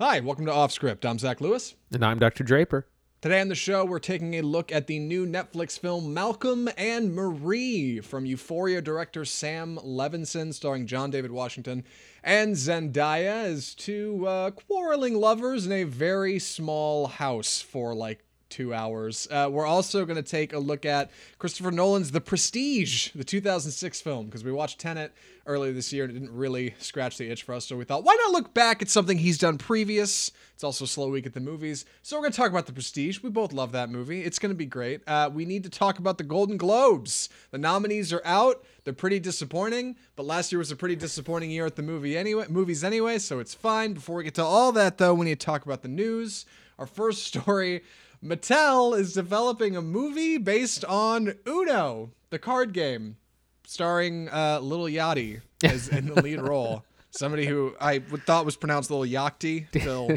Hi, welcome to Off Script. I'm Zach Lewis. And I'm Dr. Draper. Today on the show, we're taking a look at the new Netflix film Malcolm and Marie from Euphoria director Sam Levinson, starring John David Washington and Zendaya as two uh, quarreling lovers in a very small house for like two hours. Uh, we're also going to take a look at Christopher Nolan's The Prestige, the 2006 film, because we watched Tenet earlier this year and it didn't really scratch the itch for us. So we thought, why not look back at something he's done previous? It's also a slow week at the movies. So we're going to talk about The Prestige. We both love that movie. It's going to be great. Uh, we need to talk about the Golden Globes. The nominees are out. They're pretty disappointing, but last year was a pretty disappointing year at the movie anyway, movies anyway, so it's fine. Before we get to all that though, we need to talk about the news. Our first story Mattel is developing a movie based on Uno, the card game, starring uh, Little Yachty as in the lead role. Somebody who I thought was pronounced Little Yachty till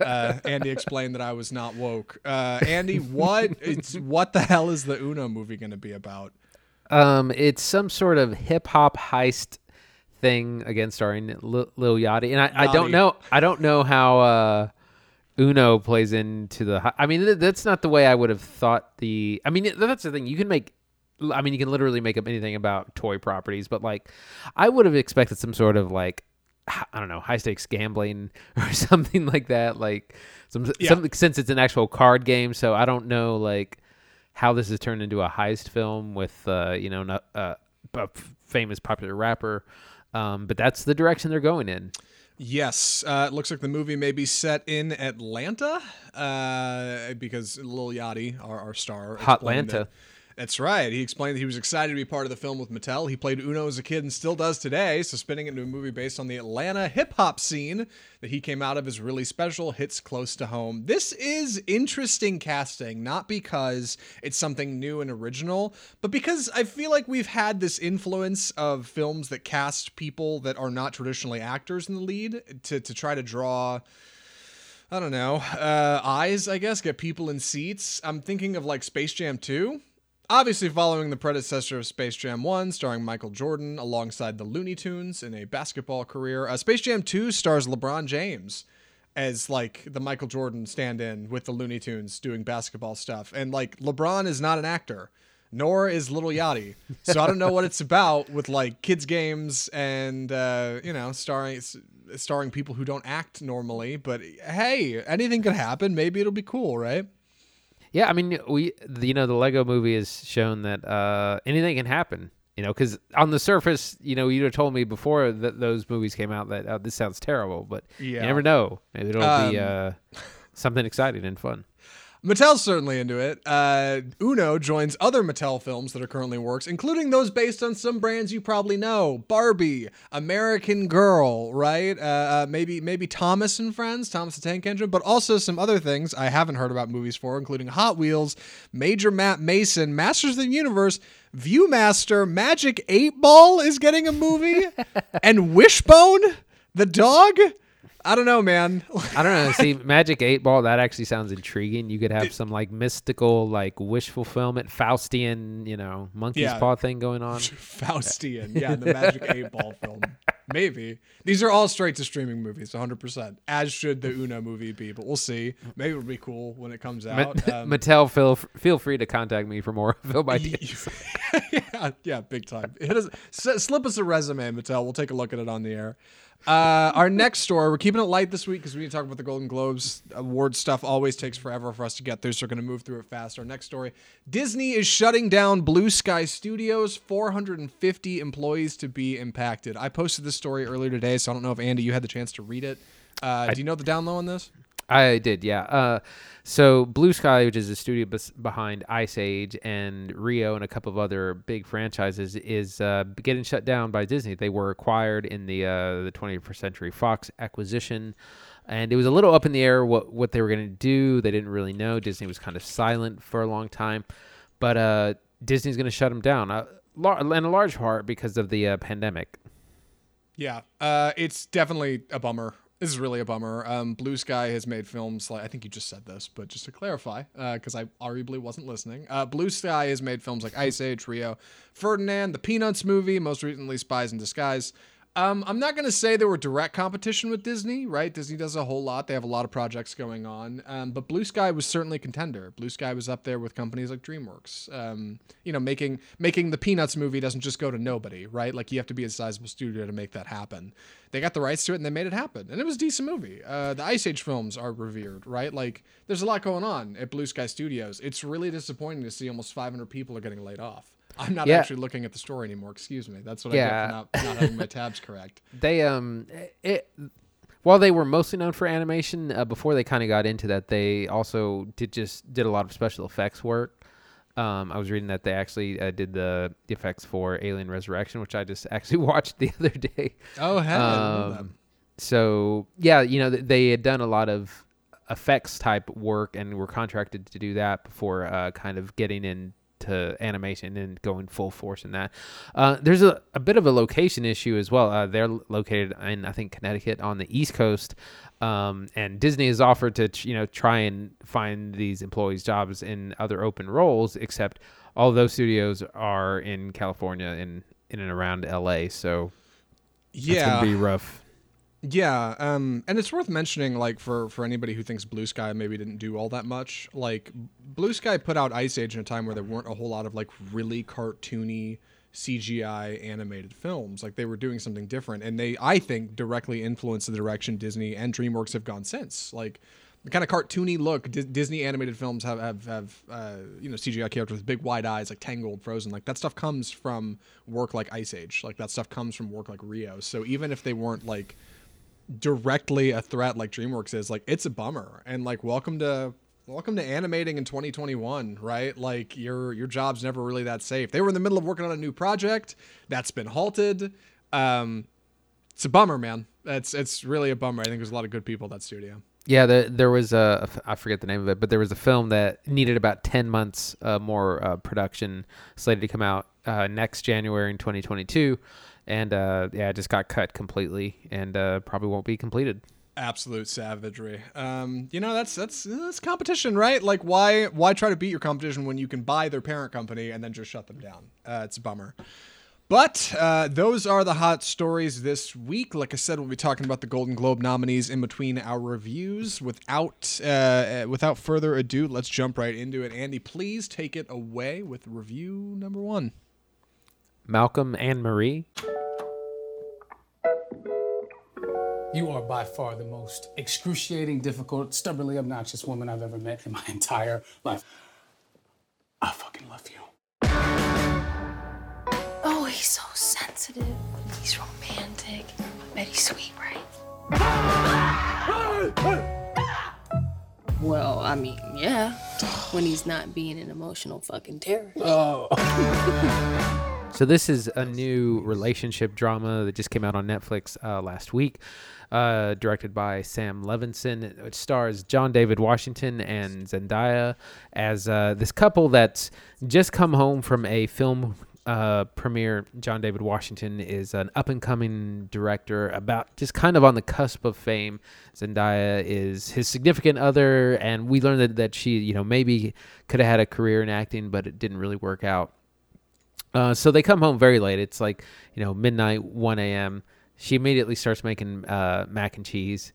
uh, Andy explained that I was not woke. Uh, Andy, what it's what the hell is the Uno movie going to be about? Um, it's some sort of hip hop heist thing again, starring Lil, Lil Yachty, and I, I don't know, I don't know how. Uno plays into the. I mean, that's not the way I would have thought the. I mean, that's the thing. You can make. I mean, you can literally make up anything about toy properties, but like, I would have expected some sort of like, I don't know, high stakes gambling or something like that. Like, some, yeah. some since it's an actual card game, so I don't know like how this has turned into a heist film with uh, you know uh, a famous popular rapper. Um, but that's the direction they're going in. Yes, uh, it looks like the movie may be set in Atlanta uh, because Lil Yachty, our, our star, Atlanta. That's right. He explained that he was excited to be part of the film with Mattel. He played Uno as a kid and still does today, so spinning it into a movie based on the Atlanta hip hop scene that he came out of is really special, hits close to home. This is interesting casting, not because it's something new and original, but because I feel like we've had this influence of films that cast people that are not traditionally actors in the lead to, to try to draw I don't know, uh, eyes, I guess, get people in seats. I'm thinking of like Space Jam 2 Obviously, following the predecessor of Space Jam 1, starring Michael Jordan alongside the Looney Tunes in a basketball career, uh, Space Jam 2 stars LeBron James as like the Michael Jordan stand in with the Looney Tunes doing basketball stuff. And like LeBron is not an actor, nor is Little Yachty. So I don't know what it's about with like kids' games and, uh, you know, starring. Starring people who don't act normally, but hey, anything could happen. Maybe it'll be cool, right? Yeah, I mean, we you know the Lego Movie has shown that uh, anything can happen. You know, because on the surface, you know, you'd have told me before that those movies came out that oh, this sounds terrible, but yeah. you never know. Maybe it'll um, be uh, something exciting and fun. Mattel's certainly into it. Uh, Uno joins other Mattel films that are currently works, including those based on some brands you probably know: Barbie, American Girl, right? Uh, uh, maybe maybe Thomas and Friends, Thomas the Tank Engine, but also some other things I haven't heard about movies for, including Hot Wheels, Major Matt Mason, Masters of the Universe, Viewmaster, Magic Eight Ball is getting a movie, and Wishbone, the dog. I don't know, man. I don't know. See, Magic Eight Ball that actually sounds intriguing. You could have some like mystical, like wish fulfillment, Faustian, you know, monkey's yeah. paw thing going on. Faustian, yeah, the Magic Eight Ball film. Maybe these are all straight to streaming movies, 100. percent As should the Uno movie be, but we'll see. Maybe it'll be cool when it comes out. Um, Mattel, feel feel free to contact me for more film ideas. yeah, yeah, big time. Slip us a resume, Mattel. We'll take a look at it on the air. Uh, our next story, we're keeping it light this week because we need to talk about the Golden Globes award stuff. Always takes forever for us to get through, so we're going to move through it fast. Our next story Disney is shutting down Blue Sky Studios, 450 employees to be impacted. I posted this story earlier today, so I don't know if Andy, you had the chance to read it. Uh, I, do you know the down low on this? I did, yeah. Uh, so Blue Sky, which is the studio bes- behind Ice Age and Rio and a couple of other big franchises, is uh, getting shut down by Disney. They were acquired in the uh, the 21st Century Fox acquisition, and it was a little up in the air what what they were going to do. They didn't really know. Disney was kind of silent for a long time, but uh, Disney's going to shut them down, uh, in a large part because of the uh, pandemic. Yeah, it's definitely a bummer. This is really a bummer. Um, Blue Sky has made films like I think you just said this, but just to clarify, because uh, I arguably wasn't listening. Uh, Blue Sky has made films like Ice Age, Rio, Ferdinand, the Peanuts movie, most recently Spies in Disguise. Um, I'm not going to say they were direct competition with Disney, right? Disney does a whole lot. They have a lot of projects going on. Um, but Blue Sky was certainly a contender. Blue Sky was up there with companies like DreamWorks. Um, you know, making making the Peanuts movie doesn't just go to nobody, right? Like you have to be a sizable studio to make that happen. They got the rights to it and they made it happen, and it was a decent movie. Uh, the Ice Age films are revered, right? Like there's a lot going on at Blue Sky Studios. It's really disappointing to see almost 500 people are getting laid off. I'm not yeah. actually looking at the story anymore. Excuse me. That's what yeah. I get for not, not having my tabs correct. They um it while they were mostly known for animation, uh, before they kind of got into that, they also did just did a lot of special effects work. Um, I was reading that they actually uh, did the, the, effects for Alien Resurrection, which I just actually watched the other day. Oh, hell! Um, so yeah, you know they had done a lot of effects type work and were contracted to do that before uh, kind of getting in to animation and going full force in that. Uh, there's a, a bit of a location issue as well. Uh, they're located in I think Connecticut on the East Coast, um, and Disney has offered to you know try and find these employees jobs in other open roles, except all those studios are in California and in and around LA. So yeah, it's gonna be rough. Yeah, um, and it's worth mentioning, like for for anybody who thinks Blue Sky maybe didn't do all that much. Like Blue Sky put out Ice Age in a time where there weren't a whole lot of like really cartoony CGI animated films. Like they were doing something different, and they I think directly influenced the direction Disney and DreamWorks have gone since. Like the kind of cartoony look D- Disney animated films have have have uh, you know CGI characters with big wide eyes like Tangled, Frozen. Like that stuff comes from work like Ice Age. Like that stuff comes from work like Rio. So even if they weren't like directly a threat like DreamWorks is, like it's a bummer. And like welcome to welcome to animating in 2021, right? Like your your job's never really that safe. They were in the middle of working on a new project that's been halted. Um, it's a bummer, man. It's it's really a bummer. I think there's a lot of good people at that studio. Yeah, the, there was a I forget the name of it, but there was a film that needed about ten months uh, more uh, production slated to come out uh, next January in 2022 and uh, yeah, it just got cut completely, and uh, probably won't be completed. Absolute savagery. Um, you know that's that's that's competition, right? Like, why why try to beat your competition when you can buy their parent company and then just shut them down? Uh, it's a bummer. But uh, those are the hot stories this week. Like I said, we'll be talking about the Golden Globe nominees in between our reviews. Without uh, uh without further ado, let's jump right into it. Andy, please take it away with review number one. Malcolm and Marie. You are by far the most excruciating, difficult, stubbornly obnoxious woman I've ever met in my entire life. I fucking love you. Oh, he's so sensitive. He's romantic. I bet he's sweet, right? Well, I mean, yeah. When he's not being an emotional fucking terror. Oh. So this is a new relationship drama that just came out on Netflix uh, last week, uh, directed by Sam Levinson. It stars John David Washington and Zendaya as uh, this couple that's just come home from a film uh, premiere. John David Washington is an up and coming director about just kind of on the cusp of fame. Zendaya is his significant other, and we learned that, that she, you know, maybe could have had a career in acting, but it didn't really work out. Uh, so they come home very late. It's like you know midnight, one a.m. She immediately starts making uh, mac and cheese,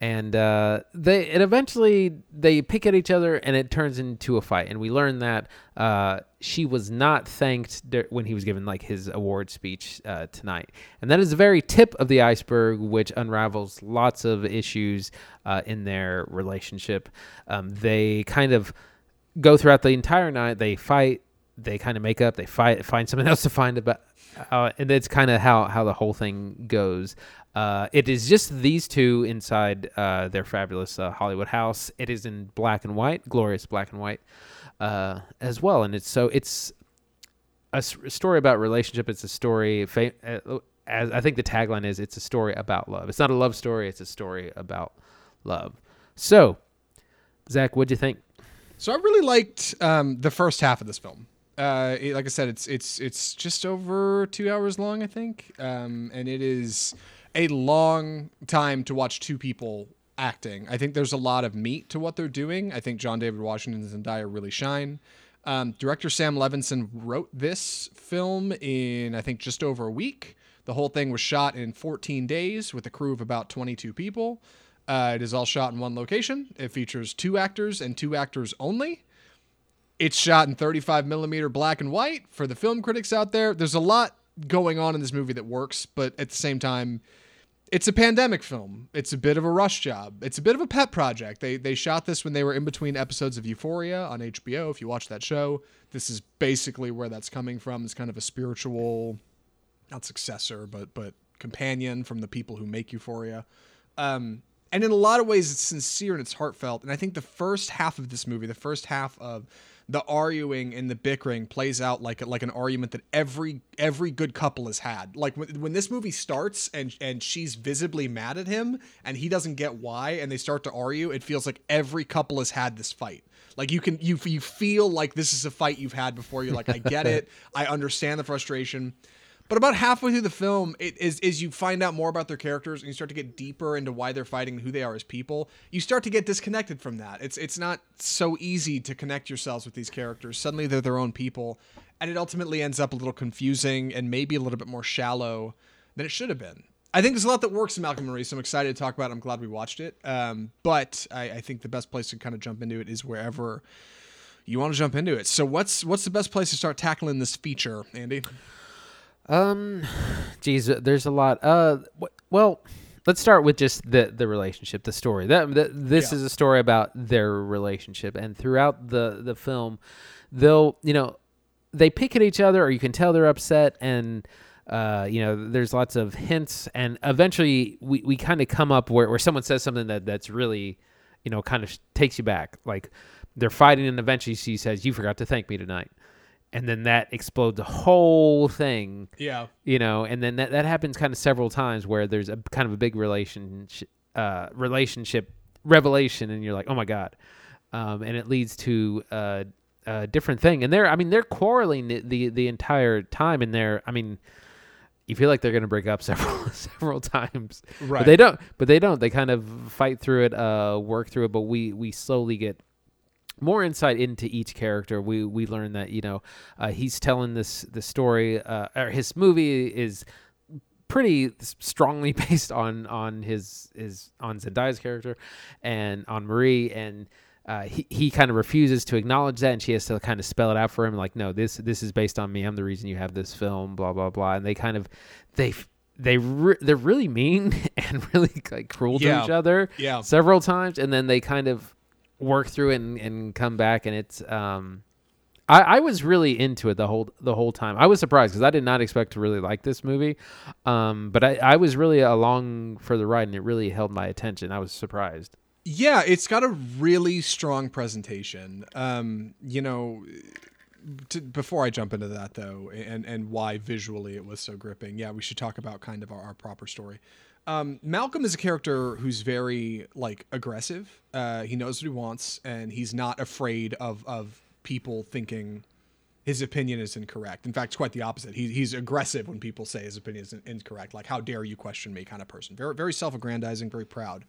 and uh, they and eventually they pick at each other, and it turns into a fight. And we learn that uh, she was not thanked when he was given like his award speech uh, tonight, and that is the very tip of the iceberg, which unravels lots of issues uh, in their relationship. Um, they kind of go throughout the entire night. They fight they kind of make up, they fight, find something else to find about, uh, and that's kind of how how the whole thing goes. Uh, it is just these two inside uh, their fabulous uh, Hollywood house. It is in black and white, glorious black and white, uh, as well. And it's so it's a, story about relationship. It's a story. Uh, as I think the tagline is, it's a story about love. It's not a love story. It's a story about love. So, Zach, what'd you think? So I really liked um, the first half of this film uh, it, like I said, it's it's it's just over two hours long, I think, um, and it is a long time to watch two people acting. I think there's a lot of meat to what they're doing. I think John David Washington and Zendaya really shine. Um, director Sam Levinson wrote this film in I think just over a week. The whole thing was shot in 14 days with a crew of about 22 people. Uh, it is all shot in one location. It features two actors and two actors only. It's shot in 35 millimeter black and white. For the film critics out there, there's a lot going on in this movie that works, but at the same time, it's a pandemic film. It's a bit of a rush job. It's a bit of a pet project. They they shot this when they were in between episodes of Euphoria on HBO. If you watch that show, this is basically where that's coming from. It's kind of a spiritual, not successor, but but companion from the people who make Euphoria. Um, and in a lot of ways, it's sincere and it's heartfelt. And I think the first half of this movie, the first half of the arguing and the bickering plays out like like an argument that every every good couple has had. Like when, when this movie starts and and she's visibly mad at him and he doesn't get why and they start to argue, it feels like every couple has had this fight. Like you can you you feel like this is a fight you've had before. You're like I get it. I understand the frustration. But about halfway through the film, it is is you find out more about their characters and you start to get deeper into why they're fighting, who they are as people. You start to get disconnected from that. It's it's not so easy to connect yourselves with these characters. Suddenly they're their own people, and it ultimately ends up a little confusing and maybe a little bit more shallow than it should have been. I think there's a lot that works in Malcolm and so I'm excited to talk about it. I'm glad we watched it. Um, but I, I think the best place to kind of jump into it is wherever you want to jump into it. So what's what's the best place to start tackling this feature, Andy? Um, geez, there's a lot. Uh, well, let's start with just the the relationship, the story. That, that this yeah. is a story about their relationship, and throughout the the film, they'll you know they pick at each other, or you can tell they're upset, and uh, you know, there's lots of hints, and eventually we we kind of come up where where someone says something that that's really, you know, kind of takes you back, like. They're fighting, and eventually she says, "You forgot to thank me tonight." And then that explodes the whole thing. Yeah. You know, and then that, that happens kind of several times where there's a kind of a big relationship uh, relationship revelation and you're like, "Oh my god." Um, and it leads to uh, a different thing. And they're I mean, they're quarreling the the, the entire time and they're I mean, you feel like they're going to break up several several times. Right. But they don't but they don't. They kind of fight through it, uh, work through it, but we we slowly get more insight into each character. We we learn that you know uh, he's telling this the story. Uh, or his movie is pretty strongly based on on his his on Zendaya's character and on Marie and. Uh, he, he kind of refuses to acknowledge that and she has to kind of spell it out for him like no this this is based on me i'm the reason you have this film blah blah blah and they kind of they they re- they're really mean and really like cruel yeah. to each other yeah. several times and then they kind of work through it and, and come back and it's um I, I was really into it the whole the whole time. I was surprised because I did not expect to really like this movie, um, but I, I was really along for the ride and it really held my attention. I was surprised. Yeah, it's got a really strong presentation. Um, you know, to, before I jump into that though, and and why visually it was so gripping. Yeah, we should talk about kind of our, our proper story. Um, Malcolm is a character who's very like aggressive. Uh, he knows what he wants, and he's not afraid of of people thinking his opinion is incorrect. In fact, it's quite the opposite. He, he's aggressive when people say his opinion is incorrect. Like, how dare you question me, kind of person. Very very self-aggrandizing, very proud.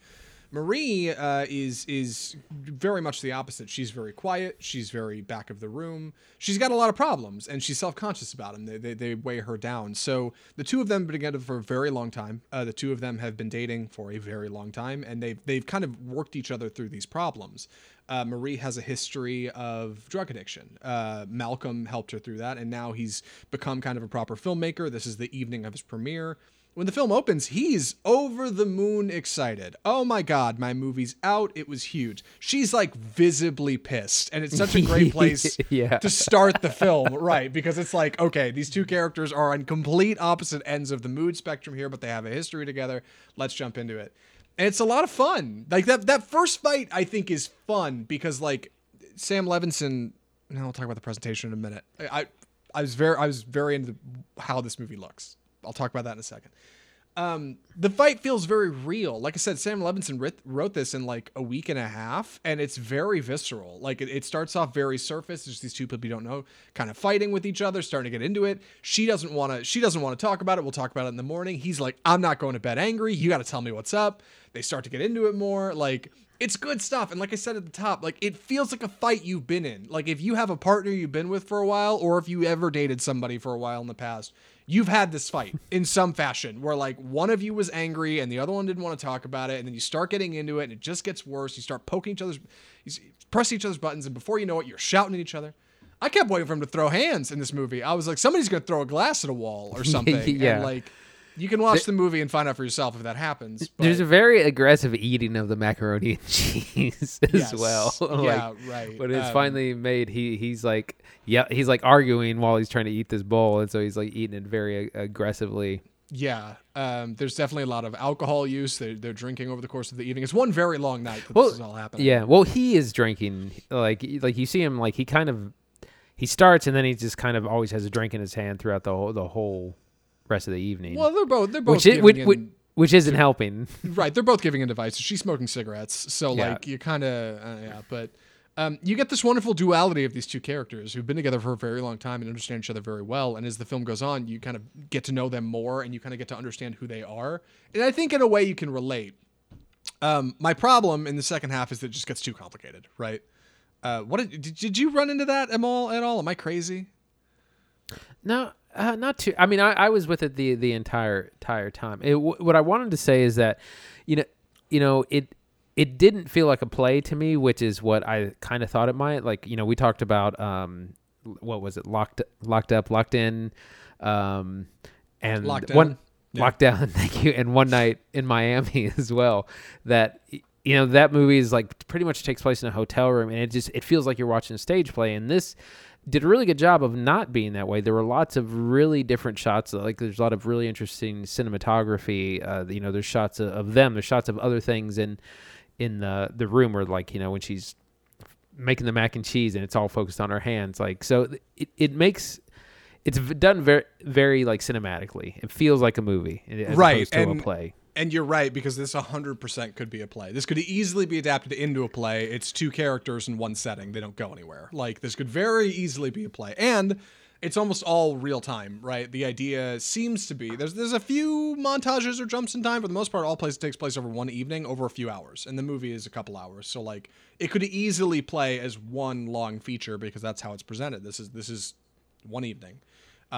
Marie uh, is is very much the opposite. She's very quiet. She's very back of the room. She's got a lot of problems, and she's self conscious about them. They, they, they weigh her down. So the two of them have been together for a very long time. Uh, the two of them have been dating for a very long time, and they've they've kind of worked each other through these problems. Uh, Marie has a history of drug addiction. Uh, Malcolm helped her through that, and now he's become kind of a proper filmmaker. This is the evening of his premiere when the film opens, he's over the moon excited. Oh my god, my movie's out. It was huge. She's like visibly pissed, and it's such a great place yeah. to start the film, right? Because it's like, okay, these two characters are on complete opposite ends of the mood spectrum here, but they have a history together. Let's jump into it. And it's a lot of fun. Like that that first fight I think is fun because like Sam Levinson, now we'll talk about the presentation in a minute. I I was very I was very into how this movie looks. I'll talk about that in a second. Um, the fight feels very real. Like I said, Sam Levinson writ- wrote this in like a week and a half, and it's very visceral. Like it, it starts off very surface. There's these two people you don't know, kind of fighting with each other, starting to get into it. She doesn't want to. She doesn't want to talk about it. We'll talk about it in the morning. He's like, I'm not going to bed angry. You got to tell me what's up. They start to get into it more. Like it's good stuff. And like I said at the top, like it feels like a fight you've been in. Like if you have a partner you've been with for a while, or if you ever dated somebody for a while in the past, you've had this fight in some fashion where like one of you was angry and the other one didn't want to talk about it and then you start getting into it and it just gets worse. You start poking each other's you press each other's buttons and before you know it you're shouting at each other. I kept waiting for him to throw hands in this movie. I was like somebody's gonna throw a glass at a wall or something. Yeah. and like you can watch the movie and find out for yourself if that happens but- There's a very aggressive eating of the macaroni and cheese as Yes. well. Yeah, Like, right. When it's Um, finally made, he he's like, yeah, he's like arguing while he's trying to eat this bowl, and so he's like eating it very aggressively. Yeah, um, there's definitely a lot of alcohol use. They're, they're drinking over the course of the evening. It's one very long night that Well, this is all happening. Yeah, well, he is drinking. Like like you see him like he kind of he starts and then he just kind of always has a drink in his hand throughout the whole the whole rest of the evening. Well, they're both they're both which, is, which, in, which, which isn't helping. right. They're both giving in devices. She's smoking cigarettes, so Yeah. like you kind of uh, yeah. But um, you get this wonderful duality of these two characters who've been together for a very long time and understand each other very well. And as the film goes on, you kind of get to know them more and you kind of get to understand who they are. And I think in a way you can relate. Um, my problem in the second half is that it just gets too complicated, right? Uh, what did, did, did you run into that at all? At all? Am I crazy? No, uh, not too. I mean, I, I was with it the the entire entire time. It, w- what I wanted to say is that, you know, you know, it it didn't feel like a play to me, which is what I kind of thought it might. Like, you know, we talked about um, what was it, locked locked up, locked in, um, and Locked one Down. Yeah. locked down. Thank you. And one night in Miami as well. That you know that movie is like pretty much takes place in a hotel room, and it just it feels like you're watching a stage play. And this did a really good job of not being that way. There were lots of really different shots. Like there's a lot of really interesting cinematography. Uh, you know, there's shots of, of them. There's shots of other things in in the the room where like you know when she's making the mac and cheese and it's all focused on her hands. Like so, it it makes it's done very very like cinematically. It feels like a movie as Right, opposed to and- a play. And you're right because this 100% could be a play. This could easily be adapted into a play. It's two characters in one setting. They don't go anywhere. Like this could very easily be a play. And it's almost all real time, right? The idea seems to be there's there's a few montages or jumps in time. For the most part, all plays takes place over one evening, over a few hours, and the movie is a couple hours. So like it could easily play as one long feature because that's how it's presented. This is this is one evening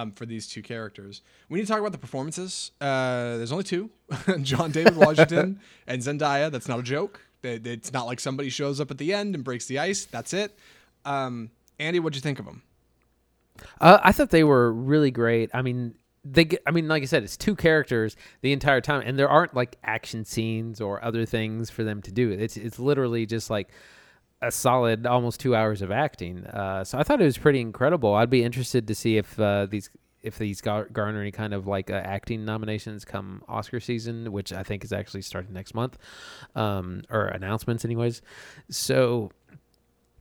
um, for these two characters. We need to talk about the performances. Uh, there's only two: John David Washington and Zendaya. That's not a joke. It's not like somebody shows up at the end and breaks the ice. That's it. Um, Andy, what'd you think of them? Uh, I thought they were really great. I mean, they. get- I mean, like I said, it's two characters the entire time, and there aren't like action scenes or other things for them to do. It's it's literally just like a solid almost two hours of acting. Uh, so I thought it was pretty incredible. I'd be interested to see if uh, these if these gar- garner any kind of like uh, acting nominations come Oscar season, which I think is actually starting next month, um, or announcements, anyways. So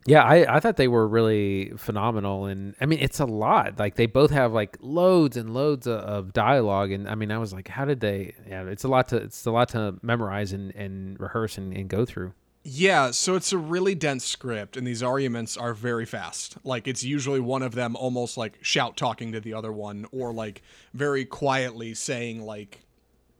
yeah, I, I thought they were really phenomenal, and I mean it's a lot. Like they both have like loads and loads of, of dialogue, and I mean I was like, how did they? Yeah, it's a lot to it's a lot to memorize and, and rehearse and, and go through. Yeah, so it's a really dense script, and these arguments are very fast. Like, it's usually one of them almost like shout talking to the other one, or like very quietly saying, like,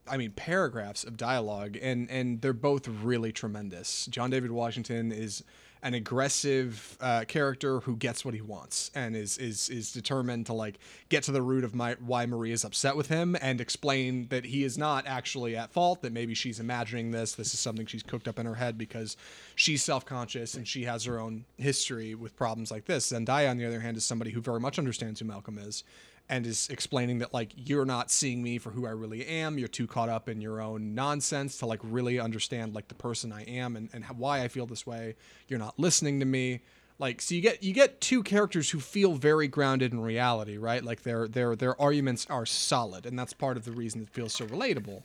I mean, paragraphs of dialogue, and and they're both really tremendous. John David Washington is an aggressive uh, character who gets what he wants and is is is determined to like get to the root of my, why Marie is upset with him and explain that he is not actually at fault. That maybe she's imagining this. This is something she's cooked up in her head because she's self conscious and she has her own history with problems like this. Zendaya, on the other hand, is somebody who very much understands who Malcolm is and is explaining that like you're not seeing me for who I really am. You're too caught up in your own nonsense to like really understand like the person I am and, and how, why I feel this way. You're not listening to me. Like so you get you get two characters who feel very grounded in reality, right? Like their their their arguments are solid, and that's part of the reason it feels so relatable.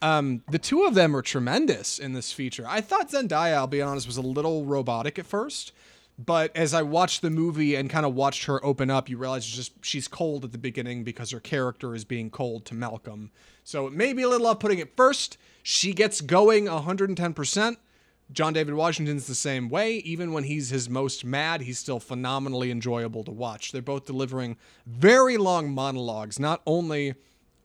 Um, the two of them are tremendous in this feature. I thought Zendaya, I'll be honest, was a little robotic at first. But as I watched the movie and kind of watched her open up, you realize just she's cold at the beginning because her character is being cold to Malcolm. So it may be a little off putting at first. She gets going 110%. John David Washington's the same way. Even when he's his most mad, he's still phenomenally enjoyable to watch. They're both delivering very long monologues, not only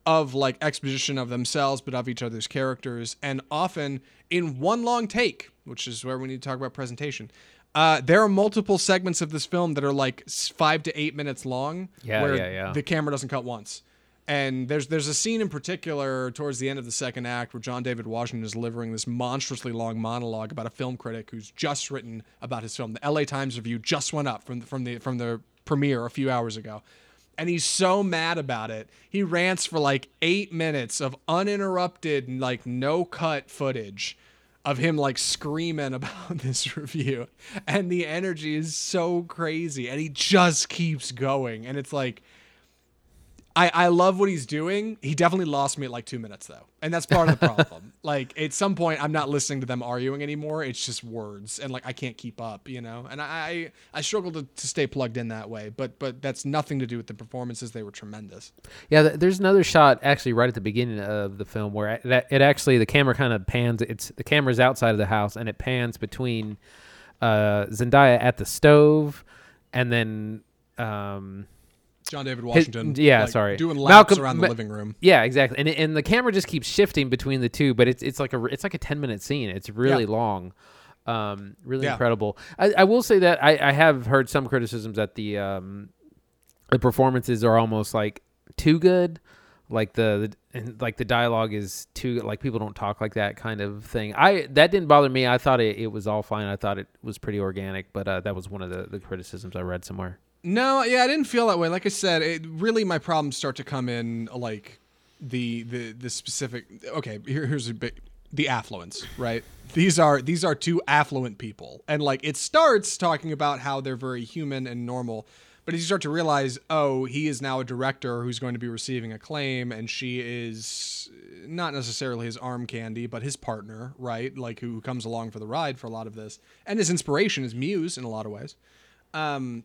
of like exposition of themselves, but of each other's characters, and often in one long take, which is where we need to talk about presentation. Uh, there are multiple segments of this film that are like five to eight minutes long, Yeah, where yeah, yeah. the camera doesn't cut once. And there's there's a scene in particular towards the end of the second act where John David Washington is delivering this monstrously long monologue about a film critic who's just written about his film. The L.A. Times review just went up from the, from the from the premiere a few hours ago, and he's so mad about it. He rants for like eight minutes of uninterrupted, like no cut footage of him like screaming about this review, and the energy is so crazy, and he just keeps going, and it's like I, I love what he's doing. He definitely lost me at like two minutes though, and that's part of the problem. like at some point, I'm not listening to them arguing anymore. It's just words, and like I can't keep up, you know. And I I struggle to, to stay plugged in that way, but but that's nothing to do with the performances. They were tremendous. Yeah, there's another shot actually right at the beginning of the film where it, it actually the camera kind of pans. It's the camera's outside of the house, and it pans between uh, Zendaya at the stove, and then. Um, John David Washington. His, yeah, like, sorry. Doing laps Malcolm, around the living room. Yeah, exactly. And and the camera just keeps shifting between the two, but it's it's like a it's like a ten minute scene. It's really yeah. long. Um, really yeah. incredible. I, I will say that I, I have heard some criticisms that the um, the performances are almost like too good. Like the, the and like the dialogue is too like people don't talk like that kind of thing. I that didn't bother me. I thought it, it was all fine. I thought it was pretty organic, but uh, that was one of the, the criticisms I read somewhere. No, yeah, I didn't feel that way. Like I said, it really my problems start to come in like the the the specific. Okay, here, here's a big the affluence, right? These are these are two affluent people, and like it starts talking about how they're very human and normal, but as you start to realize, oh, he is now a director who's going to be receiving acclaim, and she is not necessarily his arm candy, but his partner, right? Like who comes along for the ride for a lot of this, and his inspiration, is muse in a lot of ways. Um,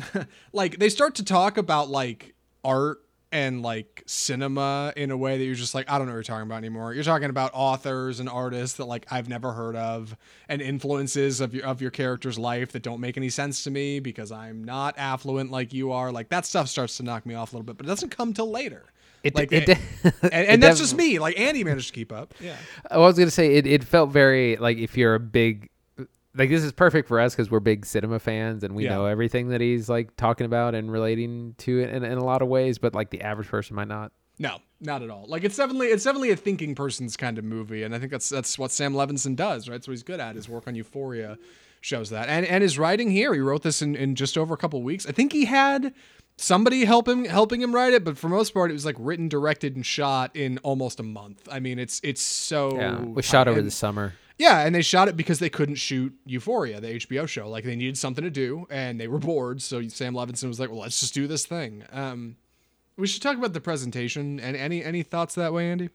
like they start to talk about like art and like cinema in a way that you're just like I don't know what you're talking about anymore. You're talking about authors and artists that like I've never heard of and influences of your of your character's life that don't make any sense to me because I'm not affluent like you are. Like that stuff starts to knock me off a little bit, but it doesn't come till later. It, like it, eh, it, and, and that's just me. Like Andy managed to keep up. Yeah. I was gonna say it. It felt very like if you're a big like this is perfect for us because we're big cinema fans and we yeah. know everything that he's like talking about and relating to it in, in a lot of ways but like the average person might not. No not at all. Like it's definitely it's definitely a thinking person's kind of movie and i think that's that's what sam levinson does right? So he's good at his work on euphoria shows that. And and his writing here he wrote this in, in just over a couple weeks. I think he had somebody help him helping him write it but for most part it was like written directed and shot in almost a month. I mean it's it's so yeah was shot over the summer yeah, and they shot it because they couldn't shoot Euphoria, the HBO show. Like they needed something to do, and they were bored. So Sam Levinson was like, "Well, let's just do this thing." Um, we should talk about the presentation. And any any thoughts that way, Andy?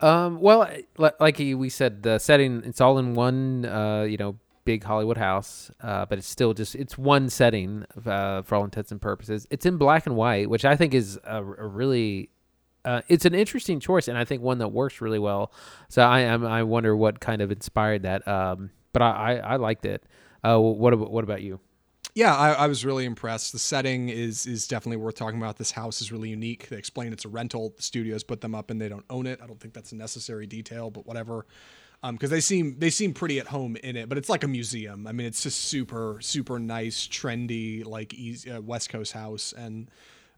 Um, well, like we said, the setting it's all in one, uh, you know, big Hollywood house, uh, but it's still just it's one setting uh, for all intents and purposes. It's in black and white, which I think is a, a really uh, it's an interesting choice, and I think one that works really well. So I am I wonder what kind of inspired that. Um, but I, I, I liked it. Uh, what about what about you? Yeah, I, I, was really impressed. The setting is is definitely worth talking about. This house is really unique. They explain it's a rental. The studios put them up and they don't own it. I don't think that's a necessary detail, but whatever. Because um, they seem they seem pretty at home in it, but it's like a museum. I mean, it's just super super nice, trendy, like easy, uh, West Coast house, and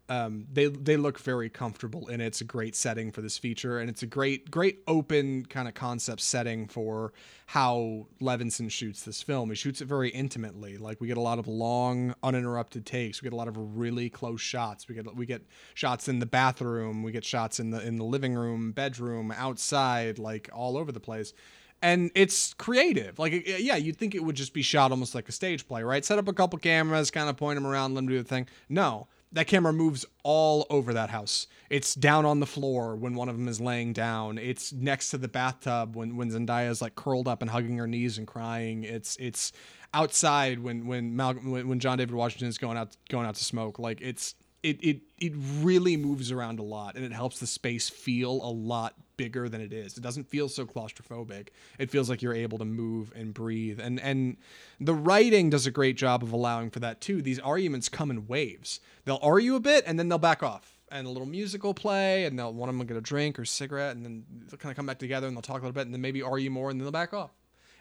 um, they they look very comfortable and it's a great setting for this feature and it's a great great open kind of concept setting for how Levinson shoots this film. He shoots it very intimately. Like we get a lot of long uninterrupted takes. We get a lot of really close shots. We get we get shots in the bathroom. We get shots in the in the living room, bedroom, outside, like all over the place and it's creative. Like, yeah, you'd think it would just be shot almost like a stage play, right? Set up a couple cameras, kind of point them around, let them do the thing. No, that camera moves all over that house. It's down on the floor when one of them is laying down. It's next to the bathtub when when Zendaya is like curled up and hugging her knees and crying. It's it's outside when when Malcolm when, when John David Washington is going out going out to smoke. Like it's it it it really moves around a lot and it helps the space feel a lot bigger than it is. It doesn't feel so claustrophobic. It feels like you're able to move and breathe. And and the writing does a great job of allowing for that too. These arguments come in waves. They'll argue a bit and then they'll back off. And a little musical play, and they'll one of them will get a drink or cigarette, and then they'll kind of come back together and they'll talk a little bit, and then maybe argue more, and then they'll back off.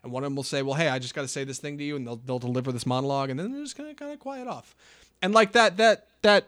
And one of them will say, "Well, hey, I just got to say this thing to you," and they'll they'll deliver this monologue, and then they're just gonna kind of quiet off. And like that that that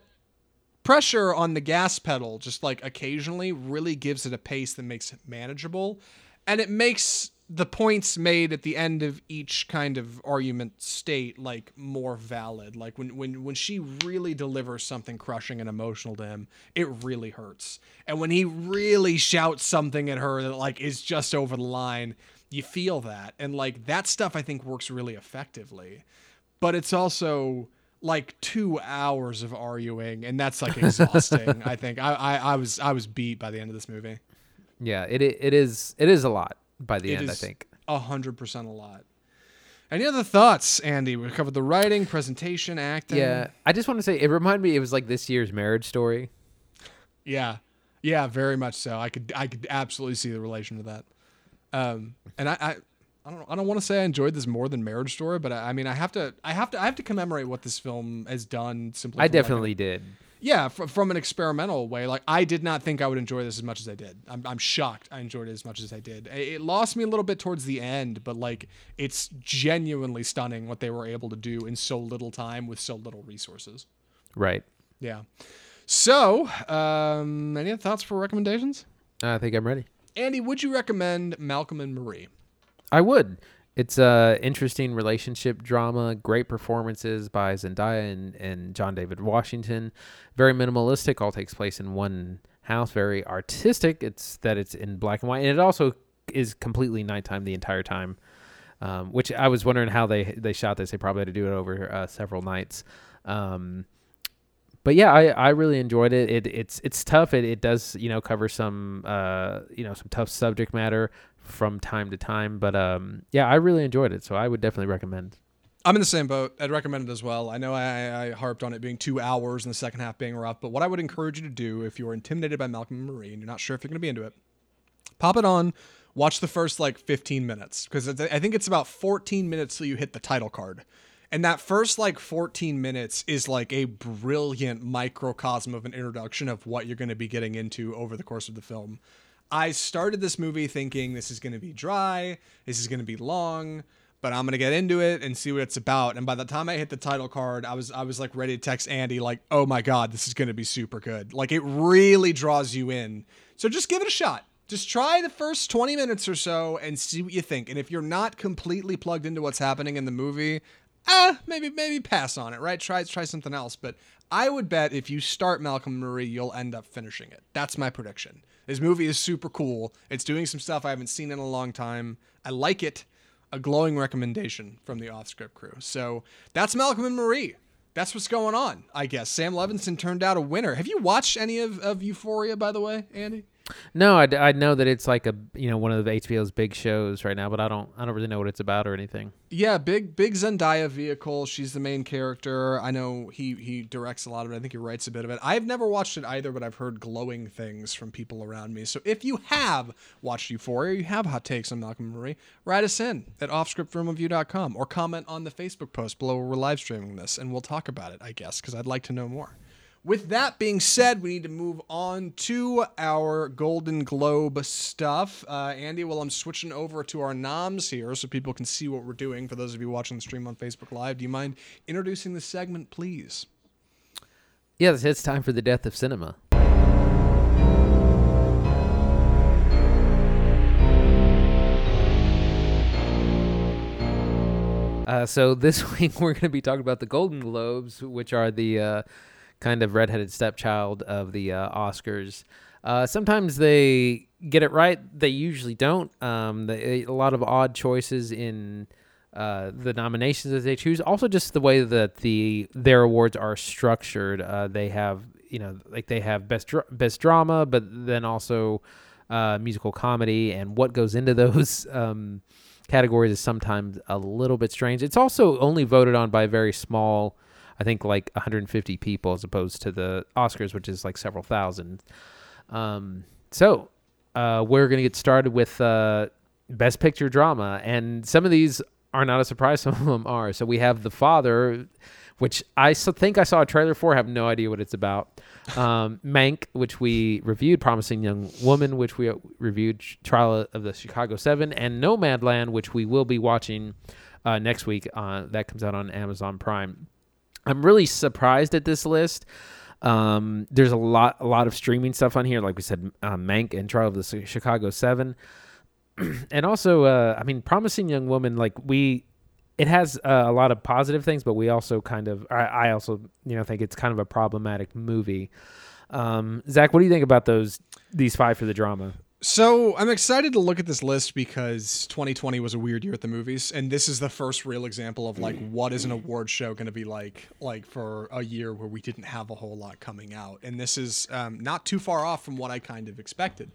pressure on the gas pedal, just like occasionally, really gives it a pace that makes it manageable, and it makes the points made at the end of each kind of argument state like more valid. Like when when when she really delivers something crushing and emotional to him it really hurts. And when he really shouts something at her that like is just over the line you feel that. And like that stuff i think works really effectively. But it's also like two hours of arguing and that's like exhausting i think I, I i was i was beat by the end of this movie Yeah, it it is it is a lot by the It end. I think. a hundred percent a lot. Any other thoughts, Andy? We covered the writing, presentation, acting. Yeah, I just want to say it reminded me. It was like this year's Marriage Story. yeah, yeah, very much so. I could, I could absolutely see the relation to that. Um, and I, I, I don't, I don't want to say I enjoyed this more than Marriage Story, but I, I mean, I have to, I have to, I have to commemorate what this film has done. Simply, I from, like, definitely did. yeah, fr- from an experimental way. Like I did not think I would enjoy this as much as I did. I'm, I'm shocked I enjoyed it as much as I did. It, it lost me a little bit towards the end, but like it's genuinely stunning what they were able to do in so little time with so little resources. Right. Yeah. So, um, any other thoughts for recommendations? I think I'm ready. Andy, would you recommend Malcolm and Marie? I would. It's a interesting relationship drama, great performances by Zendaya and, and John David Washington. Very minimalistic, all takes place in one house, very artistic. It's that it's in black and white. And it also is completely nighttime the entire time. Um, which I was wondering how they they shot this. They probably had to do it over uh, several nights. Um, but yeah, I, I really enjoyed it. It it's it's tough. It, it does you know cover some uh you know some tough subject matter from time to time. But um yeah, I really enjoyed it. So I would definitely recommend. I'm in the same boat. I'd recommend it as well. I know I, I harped on it being two hours and the second half being rough, but what I would encourage you to do if you're intimidated by Malcolm and Marie and you're not sure if you're going to be into it, pop it on, watch the first like 15 minutes because I think it's about 14 minutes till you hit the title card. And that first like 14 minutes is like a brilliant microcosm of an introduction of what you're going to be getting into over the course of the film. I started this movie thinking this is going to be dry, this is going to be long, but I'm going to get into it and see what it's about. And by the time I hit the title card, I was I was like ready to text Andy like, "Oh my god, this is going to be super good." Like it really draws you in. So just give it a shot. Just try the first 20 minutes or so and see what you think. And if you're not completely plugged into what's happening in the movie, ah, maybe maybe pass on it, right? Try try something else. But I would bet if you start Malcolm Marie, you'll end up finishing it. That's my prediction. This movie is super cool. It's doing some stuff I haven't seen in a long time. I like it. A glowing recommendation from the off script crew. So that's Malcolm and Marie. That's what's going on, I guess. Sam Levinson turned out a winner. Have you watched any of, of Euphoria, by the way, Andy? No, I, I know that it's like a you know one of the HBO's big shows right now, but I don't I don't really know what it's about or anything. Yeah, big big Zendaya vehicle. She's the main character. I know he he directs a lot of it. I think he writes a bit of it. I've never watched it either, but I've heard glowing things from people around me. So if you have watched Euphoria, you have hot takes on Malcolm Marie, write us in at offscriptfilmreview.com or comment on the Facebook post below where we're live streaming this, and we'll talk about it, I guess, because I'd like to know more. With that being said, we need to move on to our Golden Globe stuff. Uh, Andy, well, I'm switching over to our noms here so people can see what we're doing. For those of you watching the stream on Facebook Live, do you mind introducing the segment, please? Yes, it's time for the death of cinema. Uh, so this week we're going to be talking about the Golden Globes, which are the uh, kind of redheaded stepchild of the uh, Oscars. Uh, sometimes they get it right; they usually don't. Um, they, a lot of odd choices in uh, the nominations that they choose. Also, just the way that the their awards are structured. Uh, they have you know like they have best best drama, but then also uh, musical comedy, and what goes into those. Um, categories is sometimes a little bit strange. It's also only voted on by a very small, I think like 150 people as opposed to the Oscars, which is like several thousand. Um, so uh, we're gonna get started with uh, Best Picture drama, and some of these are not a surprise. Some of them are. So we have The Father, which I think I saw a trailer for. Have no idea what it's about. Um, Mank, which we reviewed, Promising Young Woman, which we reviewed, Trial of the Chicago Seven, and Nomadland, which we will be watching uh, next week. Uh, that comes out on Amazon Prime. I'm really surprised at this list. Um, there's a lot a lot of streaming stuff on here, like we said, uh, Mank and Trial of the Chicago Seven, and also uh, I mean, Promising Young Woman. Like we, it has uh, a lot of positive things, but we also kind of I, I also you know think it's kind of a problematic movie. Um, Zach, what do you think about those these five for the drama? So I'm excited to look at this list because 2020 was a weird year at the movies, and this is the first real example of like what is an award show going to be like, like for a year where we didn't have a whole lot coming out, and this is um, not too far off from what I kind of expected.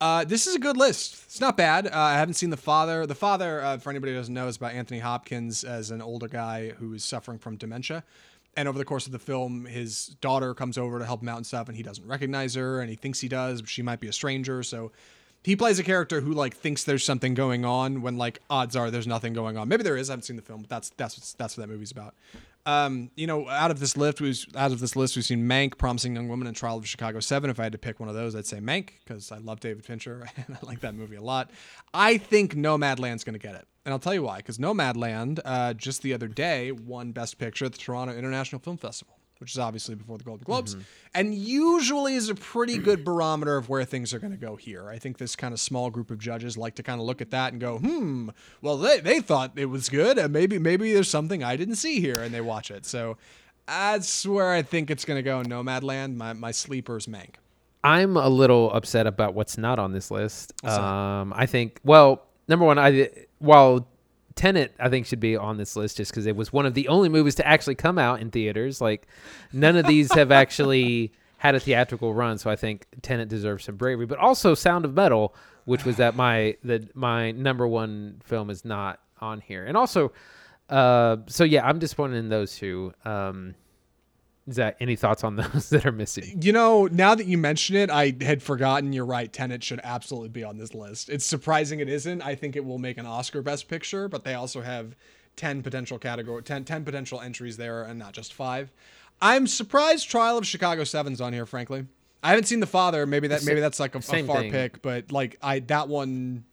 Uh, this is a good list. It's not bad. Uh, I haven't seen the father. The father, uh, for anybody who doesn't know, is about Anthony Hopkins as an older guy who is suffering from dementia and over the course of the film his daughter comes over to help him out and stuff and he doesn't recognize her and he thinks he does but she might be a stranger so he plays a character who like thinks there's something going on when like odds are there's nothing going on maybe there is i haven't seen the film but that's that's that's what that movie's about um, you know, out of this list, we've out of this list, we've seen Mank, Promising Young Woman, and Trial of Chicago Seven. If I had to pick one of those, I'd say Mank because I love David Fincher and I like that movie a lot. I think Nomadland's going to get it, and I'll tell you why. Because Nomadland, uh, just the other day, won Best Picture at the Toronto International Film Festival which is obviously before the Golden Globes, mm-hmm. and usually is a pretty good barometer of where things are going to go here. I think this kind of small group of judges like to kind of look at that and go, "Hmm, well they they thought it was good, and maybe maybe there's something I didn't see here," and they watch it. So that's where I think it's going to go. Nomadland, my my sleepers, Mank. I'm a little upset about what's not on this list. Um, I think, well, number one, I while Tenet, I think, should be on this list just because it was one of the only movies to actually come out in theaters. Like, none of these have actually had a theatrical run, so I think Tenet deserves some bravery. But also, Sound of Metal, which was that my the my number one film, is not on here. And also, uh, so yeah, I'm disappointed in those two. Um, that any thoughts on those that are missing? You know, now that you mention it, I had forgotten. You're right. Tenet should absolutely be on this list. It's surprising it isn't. I think it will make an Oscar Best Picture, but they also have 10 potential category 10, 10 potential entries there and not just five. I'm surprised Trial of Chicago 7's on here, frankly. I haven't seen The Father. Maybe that maybe that's like a, a far thing. pick, but like I that one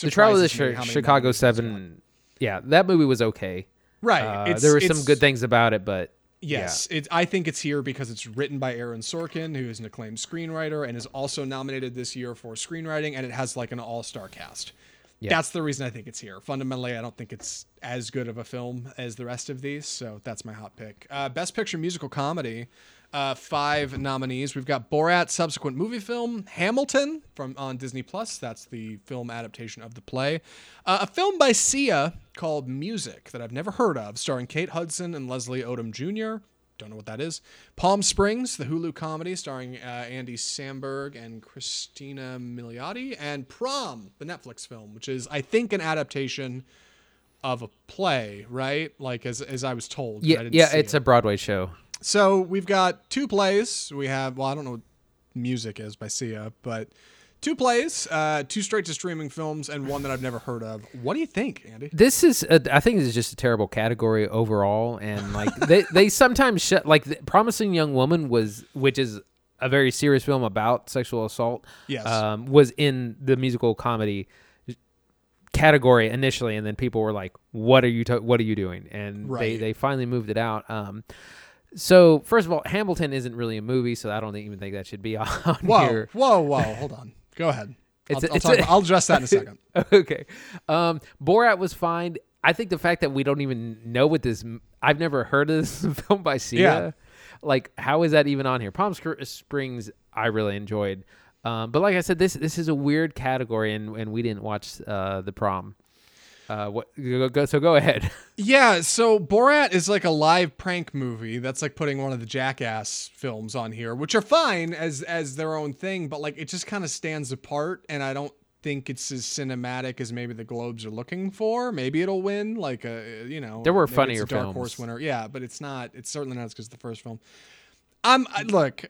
The Trial of the Sh- Chicago 7 yeah, that movie was okay. Right. Uh, there were some good things about it, but Yes, yeah. it, I think it's here because it's written by Aaron Sorkin, who is an acclaimed screenwriter and is also nominated this year for screenwriting, and it has like an all-star cast. Yeah. That's the reason I think it's here. Fundamentally, I don't think it's as good of a film as the rest of these, so that's my hot pick. Uh, Best Picture Musical Comedy uh, five nominees. We've got Borat subsequent movie film, Hamilton from on Disney Plus. That's the film adaptation of the play. Uh, a film by Sia called Music that I've never heard of, starring Kate Hudson and Leslie Odom Jr. Don't know what that is. Palm Springs, the Hulu comedy starring uh, Andy Samberg and Christina Milioti, and Prom, the Netflix film, which is I think an adaptation of a play, right? Like as as I was told. Yeah, yeah, it's it. a Broadway show. So we've got two plays. We have well, I don't know what music is by Sia, but two plays, uh, two straight to streaming films, and one that I've never heard of. What do you think, Andy? This is, a, I think, this is just a terrible category overall, and like they they sometimes sh- like the Promising Young Woman was, which is a very serious film about sexual assault. Yes, um, was in the musical comedy category initially, and then people were like, "What are you? To- what are you doing?" And right. they they finally moved it out. Um, so first of all, Hamilton isn't really a movie, so I don't even think that should be on whoa, here. Whoa, whoa, hold on. Go ahead. I'll, a, I'll, a, I'll, address that in a second. okay. Um, Borat was fine. I think the fact that we don't even know what this, I've never heard of this film by Sia. Yeah. Like, how is that even on here? Palm Springs, I really enjoyed. Um, but like I said, this this is a weird category, and, and we didn't watch uh, the prom. Uh, what? Go, go, so go ahead. Yeah. So Borat is like a live prank movie. That's like putting one of the Jackass films on here, which are fine as as their own thing, but like it just kind of stands apart, and I don't think it's as cinematic as maybe the Globes are looking for. Maybe it'll win, like a you know. There were funnier Dark films. Horse winner, yeah, but it's not. It's certainly not as good as the first film. I'm I, look.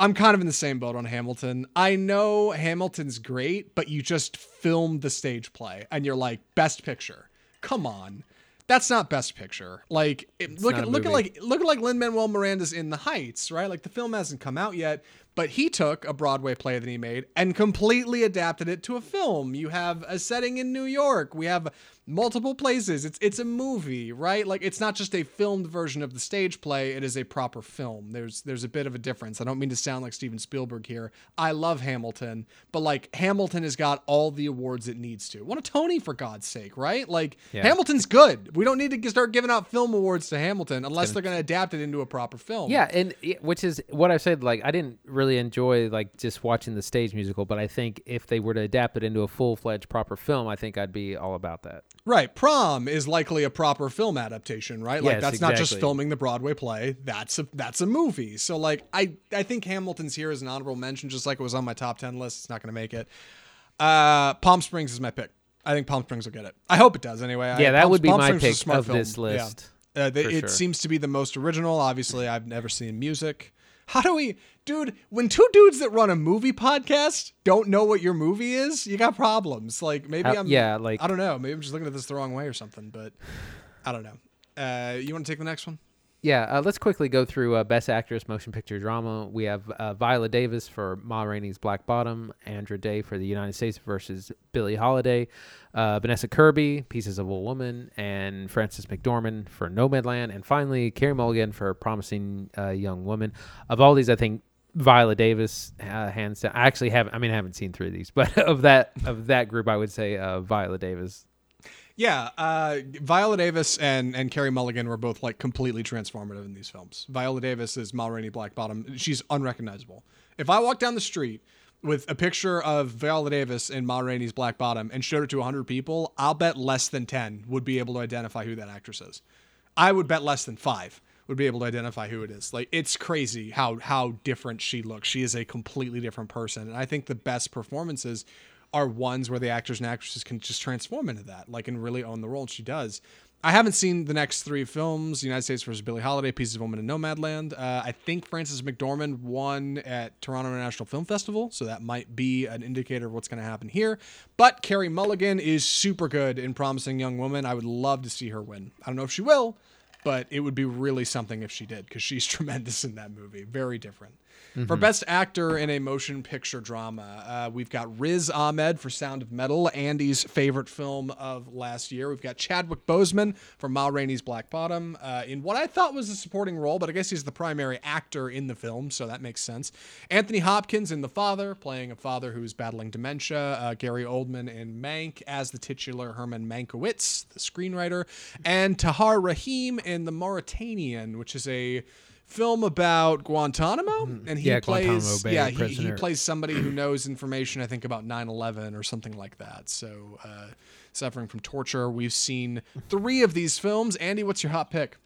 I'm kind of in the same boat on Hamilton. I know Hamilton's great, but you just filmed the stage play and you're like best picture. Come on. That's not best picture. Like it, look at look at like look at like Lin Manuel Miranda's In the Heights, right? Like the film hasn't come out yet, But he took a Broadway play that he made and completely adapted it to a film. You have a setting in New York. We have multiple places. It's it's a movie, right? Like it's not just a filmed version of the stage play, it is a proper film. There's there's a bit of a difference. I don't mean to sound like Steven Spielberg here. I love Hamilton, but like Hamilton has got all the awards it needs to. Won a Tony for God's sake, right? Like yeah. Hamilton's good. We don't need to start giving out film awards to Hamilton unless they're going to adapt it into a proper film. Yeah, and which is what I said like I didn't really enjoy like just watching the stage musical, but I think if they were to adapt it into a full-fledged proper film, I think I'd be all about that. Right. Prom is likely a proper film adaptation, right? Like yes, that's exactly. not just filming the Broadway play. That's a that's a movie. So like I I think Hamilton's here is an honorable mention, just like it was on my top ten list. It's not gonna make it. Uh Palm Springs is my pick. I think Palm Springs will get it. I hope it does anyway. Yeah, I, that Palm, would be Palm my Springs pick of film. this list. Yeah. Uh, they, it sure. seems to be the most original. Obviously, I've never seen music. How do we, dude? When two dudes that run a movie podcast don't know what your movie is, you got problems. Like maybe I'm, yeah, like I don't know. Maybe I'm just looking at this the wrong way or something. But I don't know. Uh, you want to take the next one? Yeah, uh, let's quickly go through uh, Best Actress Motion Picture Drama. We have uh, Viola Davis for Ma Rainey's Black Bottom, Andra Day for The United States versus Billie Holiday, uh, Vanessa Kirby, Pieces of a Woman, and Frances McDormand for Nomadland, and finally Carey Mulligan for Promising uh, Young Woman. Of all these, I think Viola Davis, uh, hands down. I actually haven't. I mean, I haven't seen three of these, but of that of that group, I would say Viola Davis yeah, uh, Viola Davis and and Carey Mulligan were both like completely transformative in these films. Viola Davis is Ma Rainey Black Bottom. She's unrecognizable. If I walk down the street with a picture of Viola Davis in Ma Rainey's Black Bottom and showed it to 100 people, I'll bet less than 10 would be able to identify who that actress is. I would bet less than 5 would be able to identify who it is. Like it's crazy how how different she looks. She is a completely different person. And I think the best performances are ones where the actors and actresses can just transform into that, like and really own the role. And she does. I haven't seen the next three films: United States versus Billie Holiday, Pieces of Woman, and Nomadland. Uh, I think Frances McDormand won at Toronto International Film Festival, so that might be an indicator of what's going to happen here. But Carey Mulligan is super good in Promising Young Woman. I would love to see her win. I don't know if she will, but it would be really something if she did because she's tremendous in that movie. Very different. Mm-hmm. For Best Actor in a Motion Picture Drama, uh, we've got Riz Ahmed for Sound of Metal, Andy's favorite film of last year. We've got Chadwick Boseman for Ma Rainey's Black Bottom uh, in what I thought was a supporting role, but I guess he's the primary actor in the film, so that makes sense. Anthony Hopkins in The Father, playing a father who's battling dementia. Uh, Gary Oldman in Mank as the titular Herman Mankiewicz, the screenwriter. And Tahar Rahim in The Mauritanian, which is a film about Guantanamo, mm-hmm. and he yeah, plays yeah he, he, plays somebody who knows information I think about 9/11 or something like that. So uh, suffering from torture. We've seen three of these films. Andy, what's your hot pick?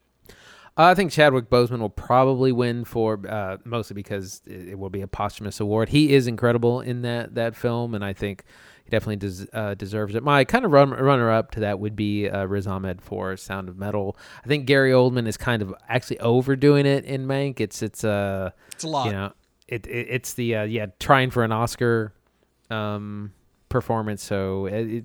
I think Chadwick Boseman will probably win for uh, mostly because it will be a posthumous award. He is incredible in that that film, and I think he definitely des- uh, deserves it. My kind of run- runner up to that would be uh, Riz Ahmed for Sound of Metal. I think Gary Oldman is kind of actually overdoing it in Mank. It's it's uh it's a lot. You know, it, it it's the uh, yeah trying for an Oscar um performance. So it, it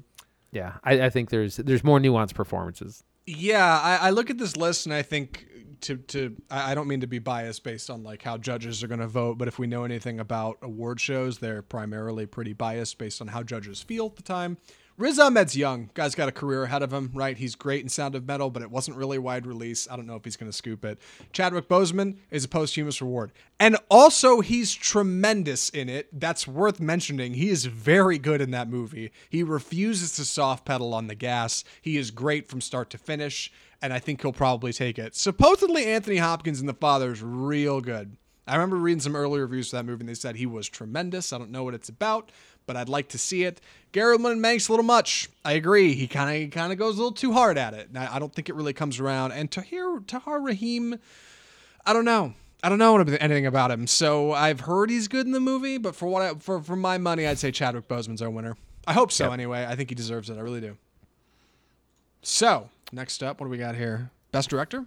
yeah, I, I think there's there's more nuanced performances. Yeah, I, I look at this list and I think to to I don't mean to be biased based on like how judges are going to vote, but if we know anything about award shows, they're primarily pretty biased based on how judges feel at the time. Riz Ahmed's young. Guy's got a career ahead of him, right? He's great in Sound of Metal, but it wasn't really wide release. I don't know if he's going to scoop it. Chadwick Boseman is a posthumous reward. And also, he's tremendous in it. That's worth mentioning. He is very good in that movie. He refuses to soft pedal on the gas. He is great from start to finish and I think he'll probably take it. Supposedly, Anthony Hopkins in The Father is real good. I remember reading some early reviews for that movie, and they said he was tremendous. I don't know what it's about, but I'd like to see it. Gary Oldman Manks a little much. I agree. He kind of kind of goes a little too hard at it. I don't think it really comes around. And Tahir Tahar Rahim, I don't know. I don't know anything about him. So I've heard he's good in the movie, but for what I, for for my money, I'd say Chadwick Boseman's our winner. I hope so. Yep. Anyway, I think he deserves it. I really do. So next up, what do we got here? Best director?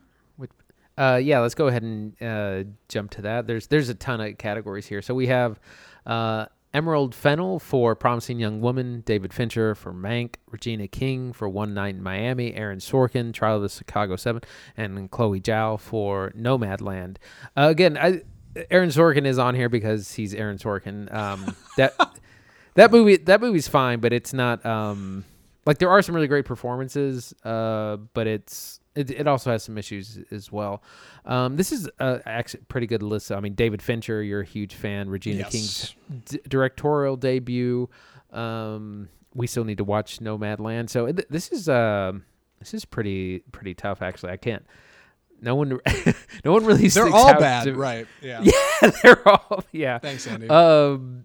Uh, yeah, let's go ahead and uh, jump to that. There's there's a ton of categories here. So we have uh, Emerald Fennell for Promising Young Woman, David Fincher for Mank, Regina King for One Night in Miami, Aaron Sorkin, Trial of the Chicago Seven, and Chloe Zhao for Nomadland. Uh, again, I Aaron Sorkin is on here because he's Aaron Sorkin. Um, that that movie that movie's fine, but it's not um, like there are some really great performances, uh, but it's it, it also has some issues as well. Um, this is uh, actually a pretty good list. I mean, David Fincher, you're a huge fan. Regina Yes. King's d- directorial debut. Um, we still need to watch Nomadland. So th- this is uh, this is pretty pretty tough. Actually, I can't. No one, no one really. They're all bad, to- right? Yeah. Yeah, they're all yeah. Thanks, Andy. Um,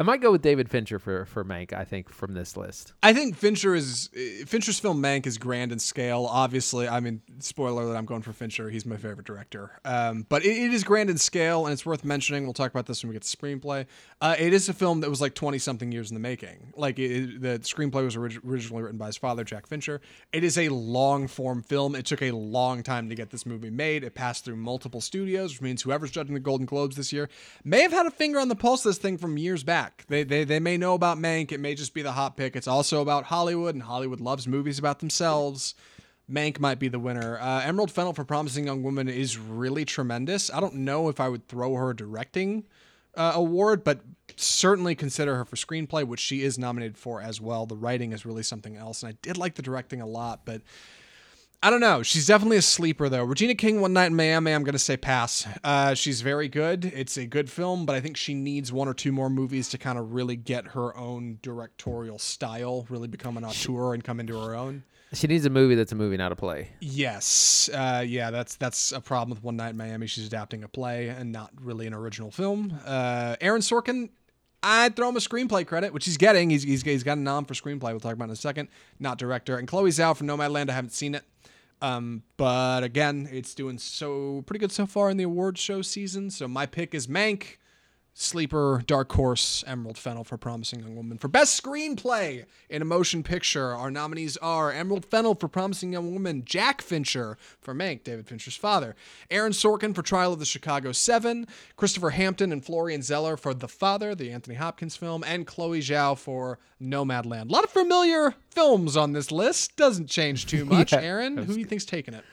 I might go with David Fincher for for Mank. I think from this list. I think Fincher is uh, Fincher's film Mank is grand in scale. Obviously, I mean, spoiler that I'm going for Fincher. He's my favorite director. Um, but it, it is grand in scale, and it's worth mentioning. We'll talk about this when we get to screenplay. Uh, it is a film that was like 20 something years in the making. Like it- the screenplay was orig- originally written by his father, Jack Fincher. It is a long form film. It took a long time to get this movie made. It passed through multiple studios, which means whoever's judging the Golden Globes this year may have had a finger on the pulse of this thing from years back. They, they, they may know about Mank. It may just be the hot pick. It's also about Hollywood, and Hollywood loves movies about themselves. Mank might be the winner. Uh, Emerald Fennell for Promising Young Woman is really tremendous. I don't know if I would throw her a directing uh, award, but certainly consider her for screenplay, which she is nominated for as well. The writing is really something else, and I did like the directing a lot, but I don't know. She's definitely a sleeper, though. Regina King, One Night in Miami, I'm going to say pass. Uh, she's very good. It's a good film, but I think she needs one or two more movies to kind of really get her own directorial style, really become an auteur and come into her own. She needs a movie that's a movie, not a play. Yes, uh, yeah, that's that's a problem with One Night in Miami. She's adapting a play and not really an original film. Uh, Aaron Sorkin, I'd throw him a screenplay credit, which he's getting. He's, he's he's got a nom for screenplay. We'll talk about in a second. Not director. And Chloe Zhao from Nomadland. I haven't seen it, um, but again, it's doing so pretty good so far in the awards show season. So my pick is Mank. Sleeper, Dark Horse, Emerald Fennell for Promising Young Woman. For Best Screenplay in a Motion Picture, our nominees are Emerald Fennell for Promising Young Woman, Jack Fincher for Mank, David Fincher's father, Aaron Sorkin for Trial of the Chicago Seven, Christopher Hampton and Florian Zeller for The Father, the Anthony Hopkins film, and Chloe Zhao for Nomadland. A lot of familiar films on this list. Doesn't change too much. Yeah, Aaron, who do you think's taking it?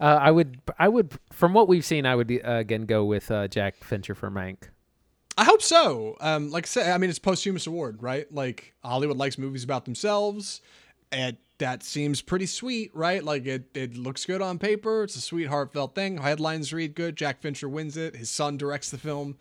Uh, I would, I would, from what we've seen, I would uh, again go with uh, Jack Fincher for Mank. I hope so. Um, like I said, I mean, it's posthumous award, right? Like Hollywood likes movies about themselves, and that seems pretty sweet, right? Like it, it looks good on paper. It's a sweet, heartfelt thing. Headlines read good. Jack Fincher wins it. His son directs the film.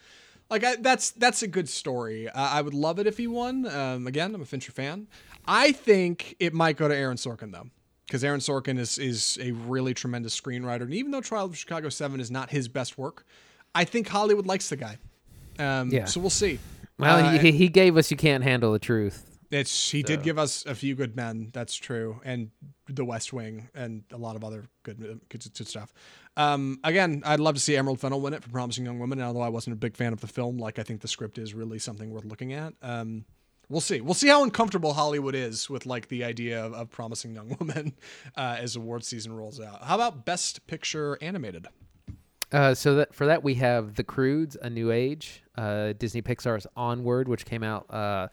Like I, that's that's a good story. I would love it if he won. Um, again, I'm a Fincher fan. I think it might go to Aaron Sorkin though, because Aaron Sorkin is is a really tremendous screenwriter. And even though Trial of Chicago Seven is not his best work, I think Hollywood likes the guy. Um, Yeah. So we'll see. Well, Uh, he, he gave us "You Can't Handle the Truth." It's he did give us a few good men. That's true, and The West Wing and a lot of other good good, good stuff. Um, again, I'd love to see Emerald Fennell win it for Promising Young Woman. Although I wasn't a big fan of the film, like I think the script is really something worth looking at. Um, we'll see. We'll see how uncomfortable Hollywood is with like the idea of, of Promising Young Woman uh, as award season rolls out. How about Best Picture Animated? Uh, so that for that we have The Croods: A New Age, uh, Disney Pixar's Onward, which came out uh,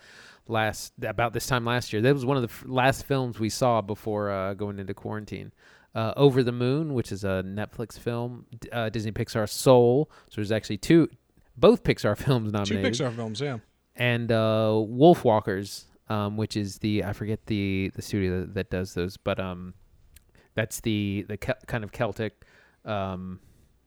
last about this time last year. That was one of the f- last films we saw before uh, going into quarantine. Uh, Over the Moon, which is a Netflix film, uh, Disney Pixar Soul. So there's actually two, both Pixar films nominated. Two Pixar films, yeah. and uh, Wolfwalkers, um, which is the I forget the the studio that, that does those, but um, that's the the Kel- kind of Celtic um,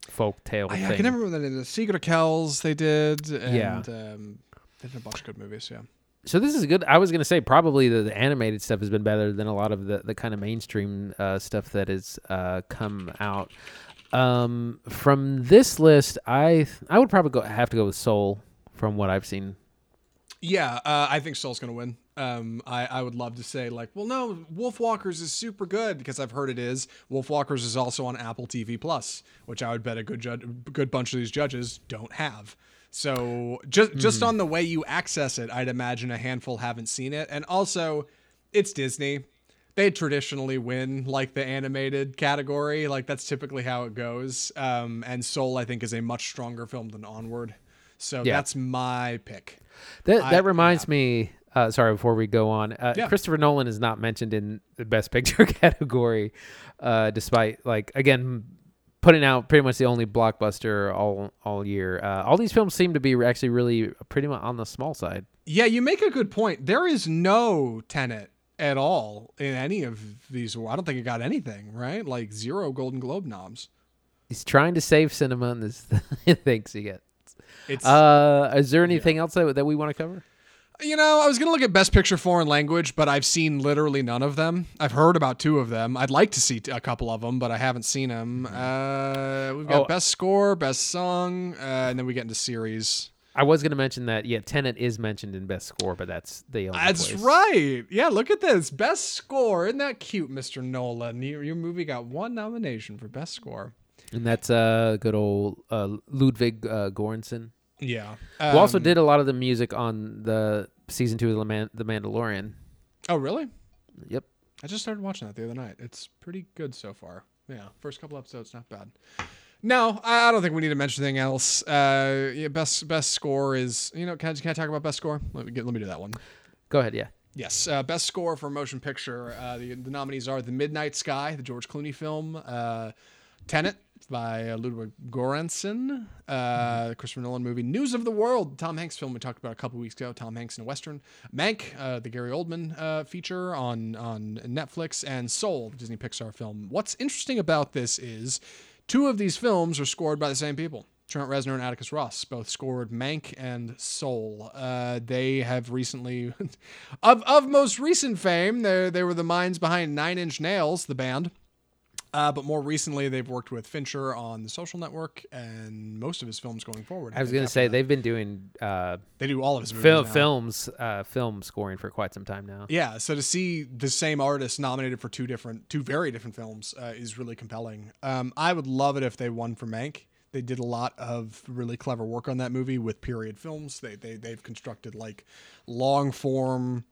folk tale I, thing. I can never remember the name. The Secret of Kells they did, and Yeah. um, they did a bunch of good movies. Yeah. So this is good. I was gonna say probably the, the animated stuff has been better than a lot of the, the kind of mainstream uh, stuff that has uh, come out. Um, from this list, I I would probably go have to go with Soul from what I've seen. Yeah, uh, I think Soul's gonna win. Um, I, I would love to say like, well, no, Wolf Walkers is super good because I've heard it is. Wolf Walkers is also on Apple TV Plus, which I would bet a good judge, good bunch of these judges don't have. So just just on the way you access it, I'd imagine a handful haven't seen it, and also, it's Disney. They traditionally win like the animated category, like that's typically how it goes. Um, and Soul, I think, is a much stronger film than Onward. So Yeah. that's my pick. That I- that reminds me. Uh, sorry, before we go on, uh, Yeah. Christopher Nolan is not mentioned in the Best Picture category, uh, despite like again putting out pretty much the only blockbuster all all year. Uh, all these films seem to be actually really pretty much on the small side. Yeah, you make a good point. There is no Tenet at all in any of these. I don't think it got anything right. Like zero Golden Globe noms. He's trying to save cinema, and this thinks he gets. It's Uh, is there anything else that, that we want to cover? You know, I was gonna look at Best Picture Foreign Language, but I've seen literally none of them. I've heard about two of them. I'd like to see a couple of them, but I haven't seen them. Uh, we've got Oh. Best Score, Best Song, uh, and then we get into series. I was going to mention that. Yeah, Tenet is mentioned in Best Score, but that's the only. That's place. right. Yeah, look at this. Best Score. Isn't that cute, Mr. Nolan? Your, your movie got one nomination for Best Score. And that's uh good old uh, Ludwig uh, Göransson, Yeah. who also Um, did a lot of the music on the season two of the, Man- the Mandalorian. Oh, really? Yep. I just started watching that the other night. It's pretty good so far. Yeah, first couple episodes, not bad. No, I I don't think we need to mention anything else. Uh, yeah, best best score is you know can I, can I talk about best score? Let me get let me do that one. Go ahead. Yeah. Yes, uh, best score for motion picture. Uh, the, the nominees are The Midnight Sky, the George Clooney film, uh, Tenet by uh, Ludwig Göransson, uh, the Christopher Nolan movie, News of the World, Tom Hanks film we talked about a couple weeks ago. Tom Hanks in a western, Mank, uh, the Gary Oldman uh, feature on on Netflix, and Soul, the Disney Pixar film. What's interesting about this is two of these films are scored by the same people. Trent Reznor and Atticus Ross both scored Mank and Soul. Uh, they have recently, of of most recent fame, they they were the minds behind Nine Inch Nails, the band. Uh, but more recently, they've worked with Fincher on The Social Network and most of his films going forward. I was going to say that. they've been doing uh, they do all of his fil- films, uh, film scoring for quite some time now. Yeah, so to see the same artist nominated for two different, two very different films uh, is really compelling. Um, I would love it if they won for Mank. They did a lot of really clever work on that movie with period films. They they they've constructed like long form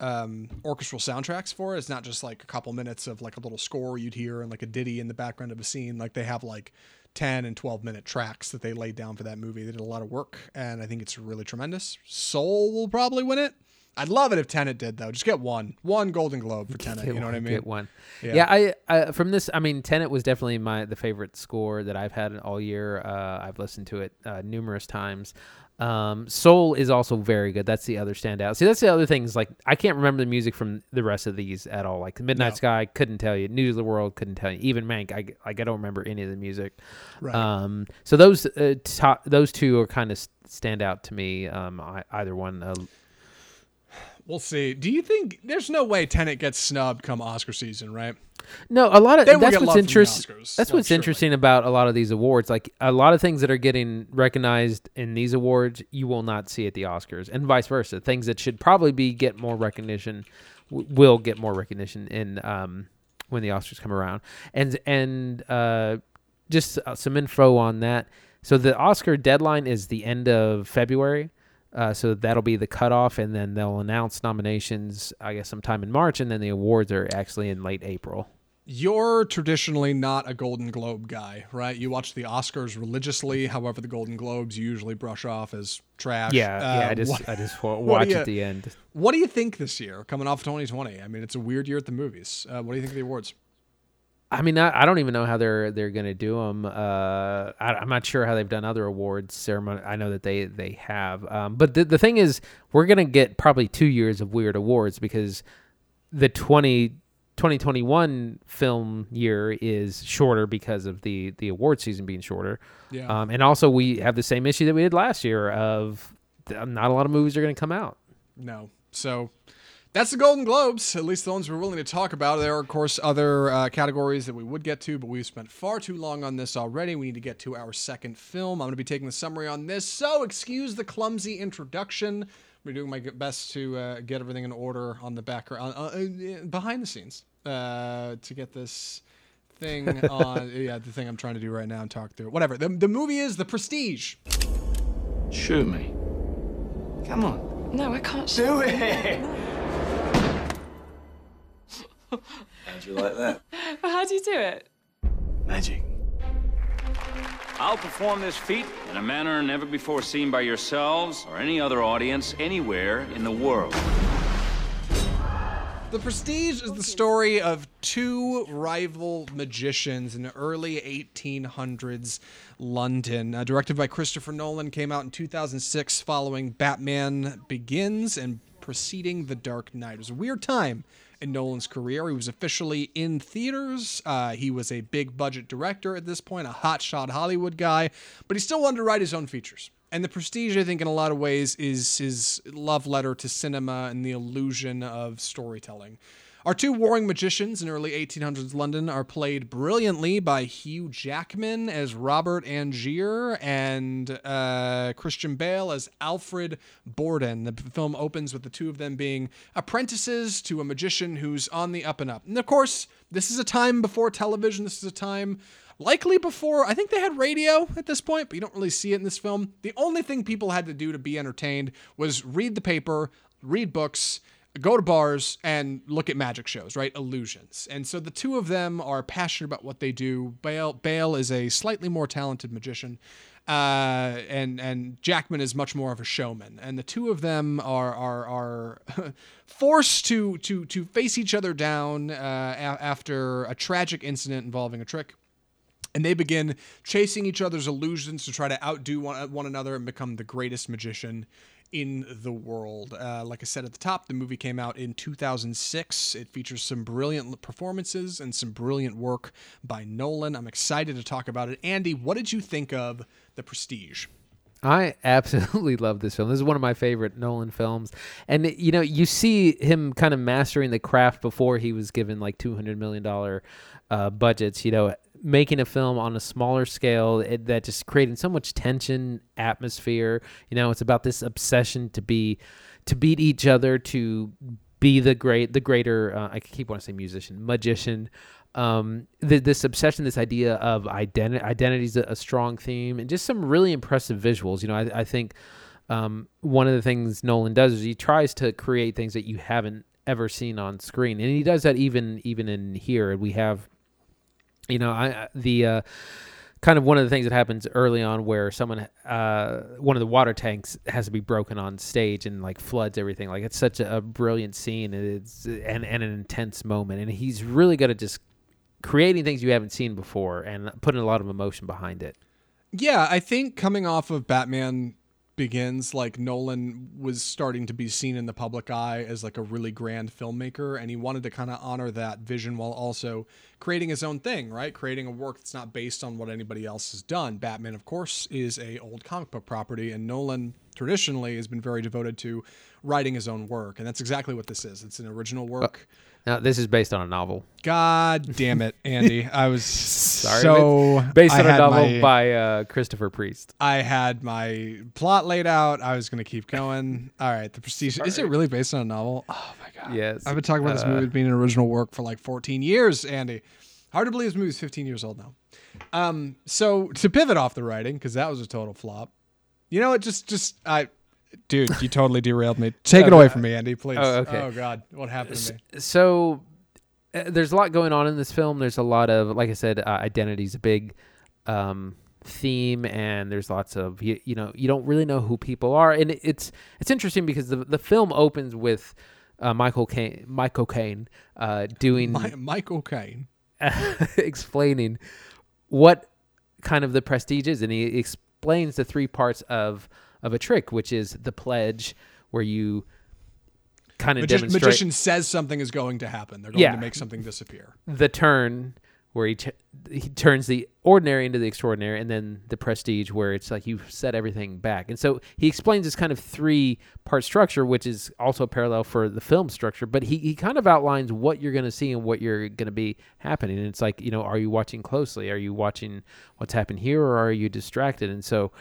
um, orchestral soundtracks for it. It's not just like a couple minutes of like a little score you'd hear and like a ditty in the background of a scene. Like they have like 10 and 12 minute tracks that they laid down for that movie. They did a lot of work and I think it's really tremendous. Soul will probably win it. I'd love it if Tenet did though. Just get one, one Golden Globe for Tenet. Get You know what I mean? Get one. Yeah. Yeah, I, I from this. I mean, Tenet was definitely my the favorite score that I've had all year. Uh, I've listened to it uh, numerous times. Um, Soul is also very good. That's the other standout. See, that's the other thing is like I can't remember the music from the rest of these at all. Like Midnight No. Sky, couldn't tell you. News of the World, couldn't tell you. Even Mank, I like I don't remember any of the music. Right. Um, so those uh, top, those two are kind of stand out to me. Um, I, either one. Uh, We'll see. Do you think there's no way Tenet gets snubbed come Oscar season, right? No, a lot of that's what's love from the interesting. That's what's surely. interesting about a lot of these awards. Like a lot of things that are getting recognized in these awards, you will not see at the Oscars, and vice versa. Things that should probably be get more recognition w- will get more recognition in um, when the Oscars come around. And and uh, just uh, some info on that. So the Oscar deadline is the end of February. Uh, so that'll be the cutoff, and then they'll announce nominations, I guess, sometime in March, and then the awards are actually in late April. You're traditionally not a Golden Globe guy, right? You watch the Oscars religiously. However, the Golden Globes you usually brush off as trash. Yeah, yeah. Uh, I just, what, I just wa- watch you- at the end. what do you think this year, coming off 2020? I mean, it's a weird year at the movies. Uh, what do you think of the awards? I mean, I, I don't even know how they're they're gonna do them. Uh, I, I'm not sure how they've done other awards ceremony. I know that they they have. Um, but the the thing is, we're gonna get probably two years of weird awards because the 20, 2021 film year is shorter because of the the award season being shorter. Yeah. Um, and also we have the same issue that we did last year of not a lot of movies are gonna come out. No. So that's the Golden Globes, at least the ones we're willing to talk about. There are, of course, other uh, categories that we would get to, but we've spent far too long on this already. We need to get to our second film. I'm going to be taking the summary on this, so excuse the clumsy introduction. I'm doing my best to uh, get everything in order on the background, uh, uh, behind the scenes, uh, to get this thing on. yeah, the thing I'm trying to do right now and talk through. Whatever. The, the movie is The Prestige. Shoot me. Come on. No, I can't. Do it. How'd you like that? How do you do it? Magic. I'll perform this feat in a manner never before seen by yourselves or any other audience anywhere in the world. The Prestige is the story of two rival magicians in early 1800s London. Uh, directed by Christopher Nolan, came out in 2006 following Batman Begins and preceding The Dark Knight. It was a weird time in Nolan's career. He was officially in theaters. Uh, he was a big budget director at this point, a hotshot Hollywood guy, but he still wanted to write his own features. And The Prestige, I think, in a lot of ways, is his love letter to cinema and the illusion of storytelling. Our two warring magicians in early 1800s London are played brilliantly by Hugh Jackman as Robert Angier and uh, Christian Bale as Alfred Borden. The film opens with the two of them being apprentices to a magician who's on the up and up. And of course, this is a time before television. This is a time likely before I think they had radio at this point, but you don't really see it in this film. The only thing people had to do to be entertained was read the paper, read books, go to bars and look at magic shows, right? Illusions. And so the two of them are passionate about what they do. Bale Bale is a slightly more talented magician. Uh, and and Jackman is much more of a showman, and the two of them are are are forced to to to face each other down uh, a- after a tragic incident involving a trick and they begin chasing each other's illusions to try to outdo one, one another and become the greatest magician in the world. Uh, like I said at the top, the movie came out in 2006. It features some brilliant performances and some brilliant work by Nolan. I'm excited to talk about it. Andy, what did you think of The Prestige? I absolutely love this film. This is one of my favorite Nolan films. And you know, you see him kind of mastering the craft before he was given like 200 million dollar uh, budgets, you know, making a film on a smaller scale it, that just creating so much tension, atmosphere. You know, it's about this obsession to be to beat each other, to be the great, the greater. Uh, I keep wanting to say musician, magician. Um, th- this obsession, this idea of identity, identity is a, a, strong theme, and just some really impressive visuals. You know, I, I think um, one of the things Nolan does is he tries to create things that you haven't ever seen on screen, and he does that even even in here. We have you know, I the uh, kind of one of the things that happens early on where someone uh, one of the water tanks has to be broken on stage and like floods everything. Like it's such a, a brilliant scene it's and, and an intense moment, and he's really good at just creating things you haven't seen before and putting a lot of emotion behind it. Yeah, I think coming off of Batman begins like nolan was starting to be seen in the public eye as like a really grand filmmaker and he wanted to kind of honor that vision while also creating his own thing right? Creating a work that's not based on what anybody else has done. Batman of course is a old comic book property and nolan traditionally has been very devoted to writing his own work and that's exactly what this is. It's an original work uh, now this is based on a novel. God damn it, Andy! I was sorry. So based on a novel my, by uh, Christopher Priest. I had my plot laid out. I was going to keep going. All right, the Prestige. Is it really based on a novel? Oh my god. Yes. I've been talking about uh, this movie being an original work for like 14 years, Andy. Hard to believe this movie is 15 years old now. Um, so to pivot off the writing because that was a total flop. You know, it just just I dude, you totally derailed me. Take it away from me, Andy, please. Oh, okay. Oh God, what happened to me? So uh, there's a lot going on in this film. There's a lot of, like I said, uh, identity is a big um, theme, and there's lots of you, you, know you don't really know who people are, and it, it's it's interesting because the the film opens with uh, Michael Caine, Michael Caine, uh, doing My, Michael Caine explaining what kind of the prestige is, and he explains the three parts of of a trick, which is the pledge, where you kind of Magi- demonstrate. Magician says something is going to happen. They're going yeah. to make something disappear. The turn, where he, t- he turns the ordinary into the extraordinary, and then the prestige, where it's like you set everything back. And so he explains this kind of three part structure, which is also parallel for the film structure. But he, he kind of outlines what you're going to see and what you're going to be happening. And it's like, you know, are you watching closely? Are you watching what's happened here, or are you distracted? And so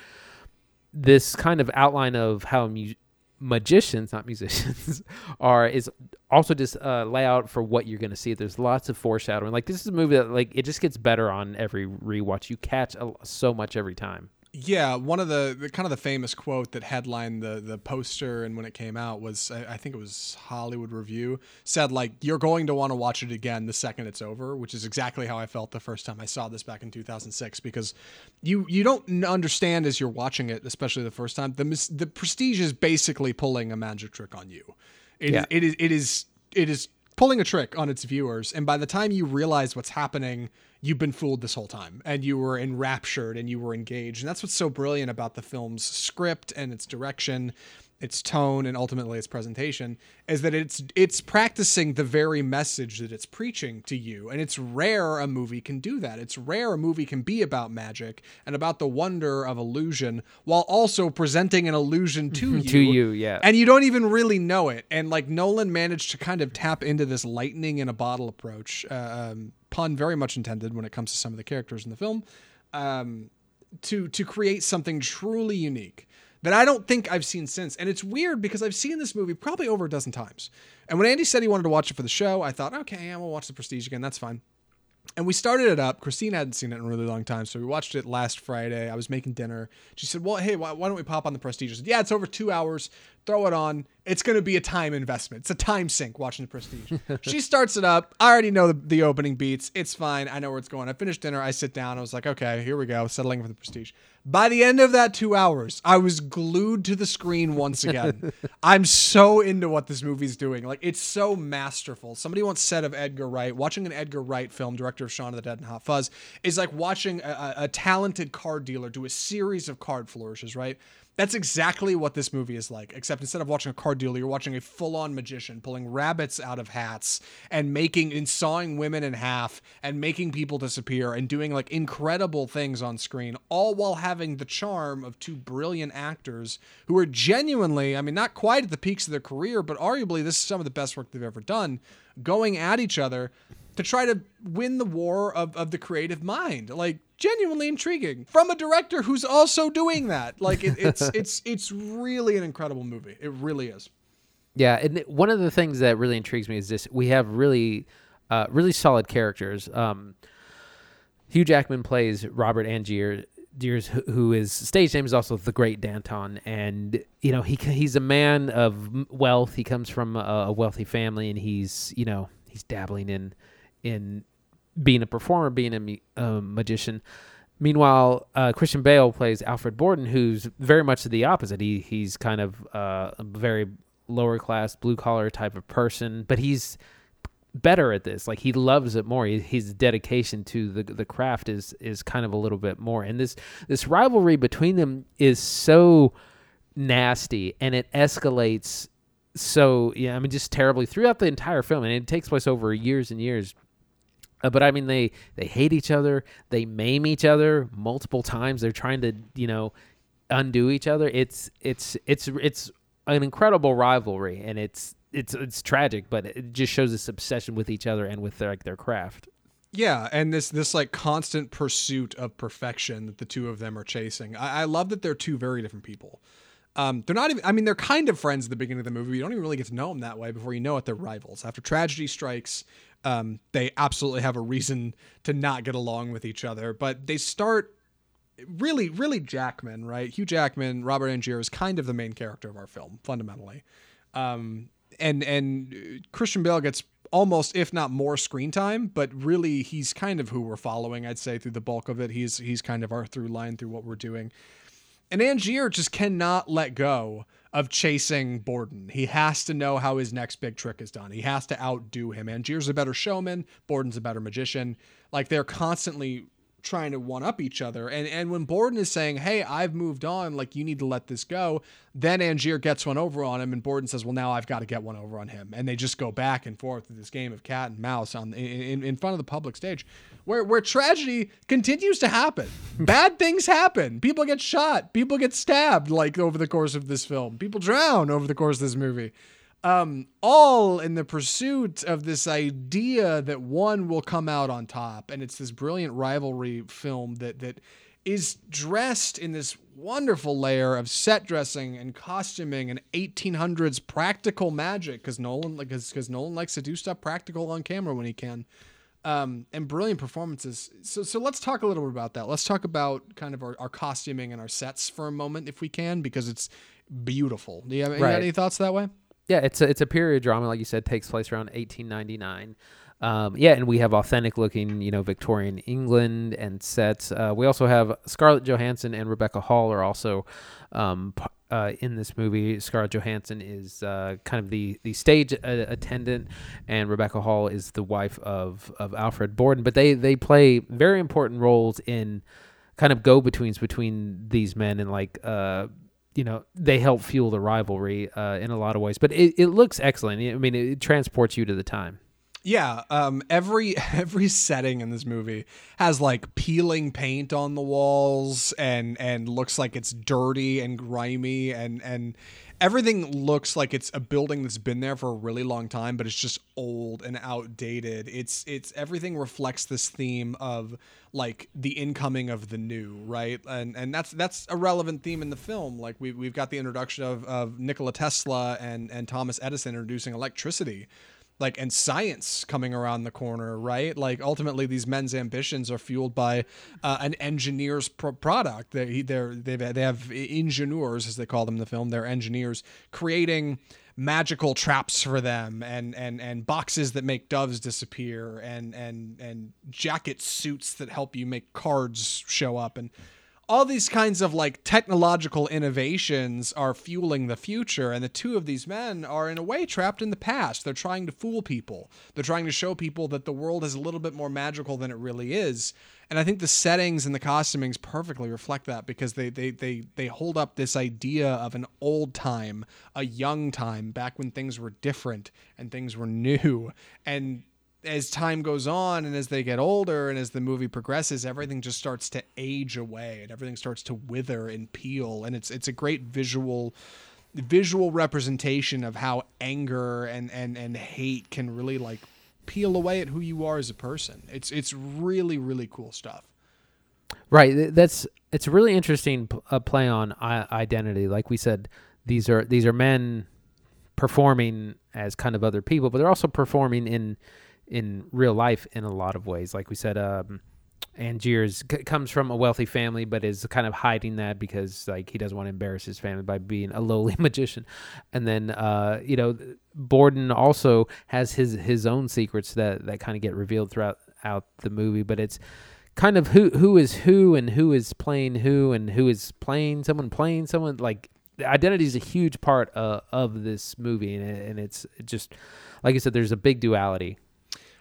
this kind of outline of how mu- magicians, not musicians, are is also just a layout for what you're going to see. There's lots of foreshadowing. Like this is a movie that like it just gets better on every rewatch. You catch a, so much every time. Yeah, one of the, the, kind of the famous quote that headlined the the poster and when it came out was I, I think it was Hollywood Review said like you're going to want to watch it again the second it's over, which is exactly how I felt the first time I saw this back in 2006 because you you don't understand as you're watching it, especially the first time. The the Prestige is basically pulling a magic trick on you. It, yeah. it is it is it is pulling a trick on its viewers. And by the time you realize what's happening, you've been fooled this whole time and you were enraptured and you were engaged. And that's what's so brilliant about the film's script and its direction its tone and ultimately its presentation is that it's it's practicing the very message that it's preaching to you. And it's rare a movie can do that. It's rare a movie can be about magic and about the wonder of illusion while also presenting an illusion to you. To you, yeah. and you don't even really know it. And like Nolan managed to kind of tap into this lightning in a bottle approach uh, um, pun very much intended when it comes to some of the characters in the film um, to to create something truly unique that I don't think I've seen since. And it's weird because I've seen this movie probably over a dozen times. And when Andy said he wanted to watch it for the show, I thought, okay, yeah, we'll watch The Prestige again. That's fine. And we started it up. Christine hadn't seen it in a really long time, so we watched it last Friday. I was making dinner. She said, "Well, hey, why, why don't we pop on the Prestige?" I said, "Yeah, it's over two hours. Throw it on. It's going to be a time investment. It's a time sink watching the Prestige." she starts it up. I already know the, the opening beats. It's fine. I know where it's going. I finished dinner. I sit down. I was like, "Okay, here we go. Settling for the Prestige." By the end of that two hours, I was glued to the screen once again. I'm so into what this movie's doing. Like, it's so masterful. Somebody once said of Edgar Wright, watching an Edgar Wright film, director of Shaun of the Dead and Hot Fuzz, is like watching a, a, a talented card dealer do a series of card flourishes, right? That's exactly what this movie is like, except instead of watching a card dealer, you're watching a full on magician pulling rabbits out of hats and making and sawing women in half and making people disappear and doing like incredible things on screen, all while having the charm of two brilliant actors who are genuinely, I mean, not quite at the peaks of their career, but arguably this is some of the best work they've ever done, going at each other to try to win the war of, of the creative mind. Like genuinely intriguing from a director who's also doing that. Like it, it's it's it's really an incredible movie. It really is. Yeah, and one of the things that really intrigues me is this: we have really, uh, really solid characters. Um, Hugh Jackman plays Robert Angier. Deers, who- is stage name is also the Great Danton, and you know he he's a man of wealth. He comes from a, a wealthy family, and he's you know he's dabbling in in being a performer, being a, magician. Meanwhile, uh, Christian Bale plays Alfred Borden, who's very much the opposite. He he's kind of uh, a very lower class, blue collar type of person, but he's better at this. Like he loves it more. He, his dedication to the the craft is is kind of a little bit more. And this this rivalry between them is so nasty, and it escalates so yeah. I mean, just terribly throughout the entire film, and it takes place over years and years. Uh, but I mean, they they hate each other. They maim each other multiple times. They're trying to you know undo each other. It's it's it's it's an incredible rivalry, and it's it's it's tragic, but it just shows this obsession with each other and with their, like their craft. Yeah, and this this like constant pursuit of perfection that the two of them are chasing. I, I love that they're two very different people. Um, they're not even. I mean, they're kind of friends at the beginning of the movie. You don't even really get to know them that way before you know it. They're rivals. After tragedy strikes, um, they absolutely have a reason to not get along with each other. But they start really, really Jackman, right? Hugh Jackman, Robert Angier is kind of the main character of our film, fundamentally. Um, and and Christian Bale gets almost, if not more, screen time, but really he's kind of who we're following. I'd say through the bulk of it, he's he's kind of our through line through what we're doing. And Angier just cannot let go of chasing Borden. He has to know how his next big trick is done. He has to outdo him. Angier's a better showman. Borden's a better magician. Like they're constantly trying to one up each other. And and when Borden is saying, "Hey, I've moved on. Like you need to let this go," then Angier gets one over on him, and Borden says, "Well, now I've got to get one over on him." And they just go back and forth with this game of cat and mouse on in, in front of the public stage, where where tragedy continues to happen. Bad things happen. People get shot. People get stabbed. Like over the course of this film, people drown over the course of this movie um, all in the pursuit of this idea that one will come out on top, and it's this brilliant rivalry film that that is dressed in this wonderful layer of set dressing and costuming and 1800s practical magic because Nolan like because Nolan likes to do stuff practical on camera when he can. Um, and brilliant performances. So, so let's talk a little bit about that. Let's talk about kind of our, our costuming and our sets for a moment, if we can, because it's beautiful. Do you have, you got any thoughts that way? Yeah, it's a, it's a period drama, like you said, takes place around 1899. Um, yeah, and we have authentic looking, you know, Victorian England and sets. Uh, we also have Scarlett Johansson and Rebecca Hall are also um, uh, in this movie. Scarlett Johansson is uh, kind of the the stage uh, attendant, and Rebecca Hall is the wife of of Alfred Borden. But they they play very important roles in kind of go betweens between these men and like uh you know they help fuel the rivalry uh, in a lot of ways. But it, it looks excellent. I mean, it transports you to the time. Yeah, um, every every setting in this movie has like peeling paint on the walls and and looks like it's dirty and grimy and and everything looks like it's a building that's been there for a really long time, but it's just old and outdated. It's it's everything reflects this theme of like the incoming of the new, right? And and that's that's a relevant theme in the film. Like we we've got the introduction of of Nikola Tesla and and Thomas Edison introducing electricity like and science coming around the corner right? Like ultimately these men's ambitions are fueled by uh, an engineer's pro- product they they're they've, they have as they call them in the film. They're engineers creating magical traps for them and and and boxes that make doves disappear and and and jacket suits that help you make cards show up and all these kinds of like technological innovations are fueling the future and the two of these men are in a way trapped in the past. They're trying to fool people. They're trying to show people that the world is a little bit more magical than it really is. And i think the settings and the costumings perfectly reflect that because they they they, they hold up this idea of an old time a young time back when things were different and things were new. And as time goes on and as they get older and as the movie progresses everything just starts to age away and everything starts to wither and peel. And it's it's a great visual visual representation of how anger and and and hate can really like peel away at who you are as a person. It's it's really really cool stuff. Right. That's it's a really interesting uh, play on identity. Like we said these are these are men performing as kind of other people but they're also performing in in real life in a lot of ways. Like we said, um, Angiers c- comes from a wealthy family, but is kind of hiding that because like he doesn't want to embarrass his family by being a lowly magician. And then uh, you know, Borden also has his his own secrets that that kind of get revealed throughout out the movie. But it's kind of who who is who and who is playing who and who is playing someone playing someone like identity is a huge part uh, of this movie and, and it's just like I said, there's a big duality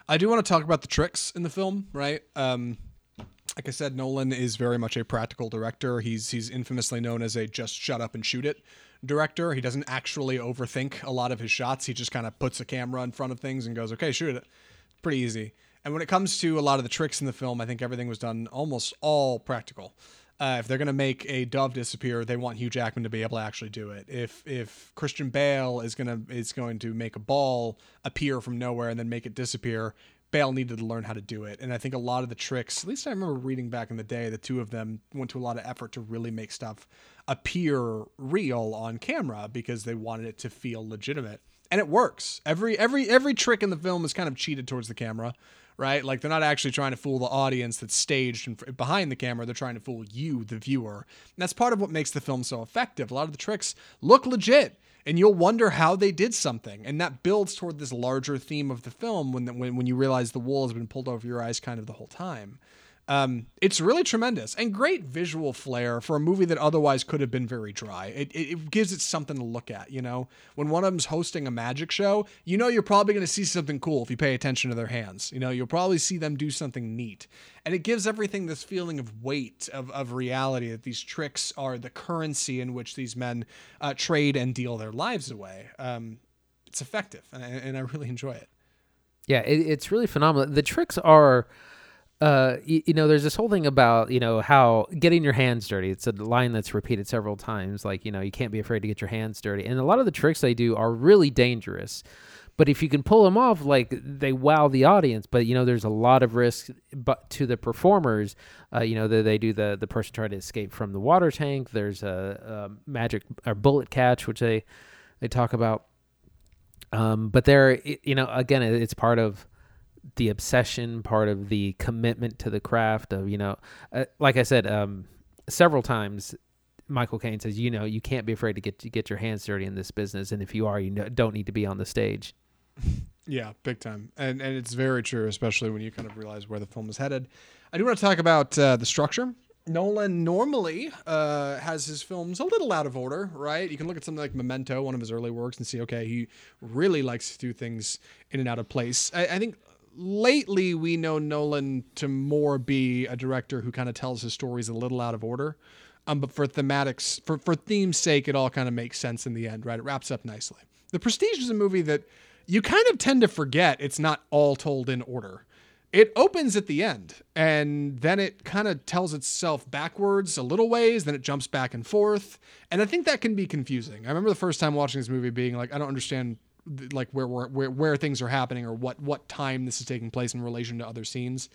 I do want to talk about the tricks in the film, right? Um, like I said, Nolan is very much a practical director. He's he's infamously known as a just shut up and shoot it director. He doesn't actually overthink a lot of his shots. He just kind of puts a camera in front of things and goes, "Okay, shoot it." Pretty easy. And when it comes to a lot of the tricks in the film, I think everything was done almost all practical. Uh, if they're going to make a dove disappear, they want Hugh Jackman to be able to actually do it. If if Christian Bale is gonna is going to make a ball appear from nowhere and then make it disappear, Bale needed to learn how to do it. And I think a lot of the tricks, at least I remember reading back in the day, the two of them went to a lot of effort to really make stuff appear real on camera because they wanted it to feel legitimate. And it works. Every every every trick in the film is kind of cheated towards the camera right? Like they're not actually trying to fool the audience that's staged and behind the camera. They're trying to fool you, the viewer. And that's part of what makes the film so effective. A lot of the tricks look legit. And you'll wonder how they did something, and that builds toward this larger theme of the film when when, when you realize the wool has been pulled over your eyes kind of the whole time. Um, it's really tremendous and great visual flair for a movie that otherwise could have been very dry. It, it, it, gives it something to look at, you know? When one of them's hosting a magic show, you know you're probably going to see something cool if you pay attention to their hands. You know, you'll probably see them do something neat. And it gives everything this feeling of weight, of, of reality, that these tricks are the currency in which these men uh, trade and deal their lives away. Um, it's effective, and, and I really enjoy it. Yeah, it, it's really phenomenal. The tricks are uh, you, you, know, there's this whole thing about you know how getting your hands dirty. It's a line that's repeated several times. Like you know, you can't be afraid to get your hands dirty. And a lot of the tricks they do are really dangerous. But if you can pull them off, like they wow the audience. But you know, there's a lot of risk, but to the performers, uh, you know, they, they do the the person trying to escape from the water tank. There's a, a magic or bullet catch, which they they talk about. Um, but there, you know, again, it's part of the obsession, part of the commitment to the craft of you know, uh, like I said, um, several times. Michael Caine says, "You know, you can't be afraid to get to get your hands dirty in this business, and if you are, you don't need to be on the stage." Yeah, big time, and and it's very true, especially when you kind of realize where the film is headed. I do want to talk about uh, the structure. Nolan normally uh, has his films a little out of order, right? You can look at something like Memento, one of his early works, and see, okay, he really likes to do things in and out of place. I, I think lately we know Nolan to more be a director who kind of tells his stories a little out of order. Um, but for thematics, for for theme's sake, it all kind of makes sense in the end, right? It wraps up nicely. The Prestige is a movie that you kind of tend to forget it's not all told in order. It opens at the end, and then it kind of tells itself backwards a little ways, then it jumps back and forth, and I think that can be confusing. I remember the first time watching this movie being like, I don't understand like where where where things are happening or what what time this is taking place in relation to other scenes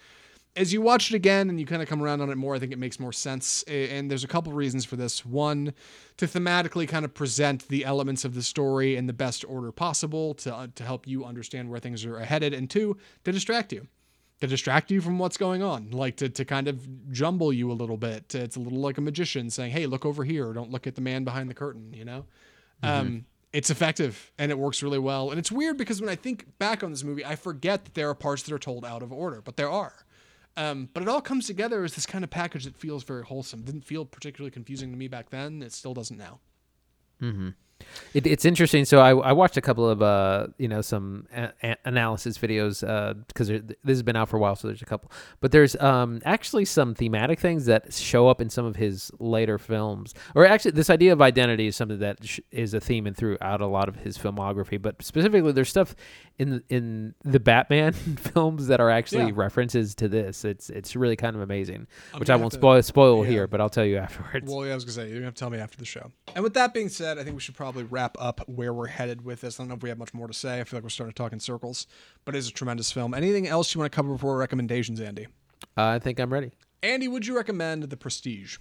as you watch it again and you kind of come around on it more, I think it makes more sense. And there's a couple reasons for this. One, to thematically kind of present the elements of the story in the best order possible to, uh, to help you understand where things are headed. And two, to distract you. To distract you from what's going on, like to, to kind of jumble you a little bit. It's a little like a magician saying, hey, look over here. Don't look at the man behind the curtain, you know? Mm-hmm. Um, it's effective and it works really well. And it's weird because when I think back on this movie, I forget that there are parts that are told out of order, but there are. Um, but it all comes together as this kind of package that feels very wholesome. Didn't feel particularly confusing to me back then. It still doesn't now. Mm-hmm. It, it's interesting. So I, I, watched a couple of uh, you know some a- a- analysis videos because uh, this has been out for a while, so there's a couple. But there's um, actually some thematic things that show up in some of his later films, or actually this idea of identity is something that sh- is a theme and throughout a lot of his filmography. But specifically, there's stuff in in the Batman films that are actually yeah. references to this. It's it's really kind of amazing, I'm which I won't to, spoil spoil yeah. here, but I'll tell you afterwards. Well, yeah, I was gonna say you're gonna tell me after the show. And with that being said, I think we should probably wrap up where we're headed with this. I don't know if we have much more to say. I feel like we're starting to talk in circles, but it is a tremendous film. Anything else you want to cover before recommendations, Andy? Uh, I think I'm ready. Andy, would you recommend The Prestige?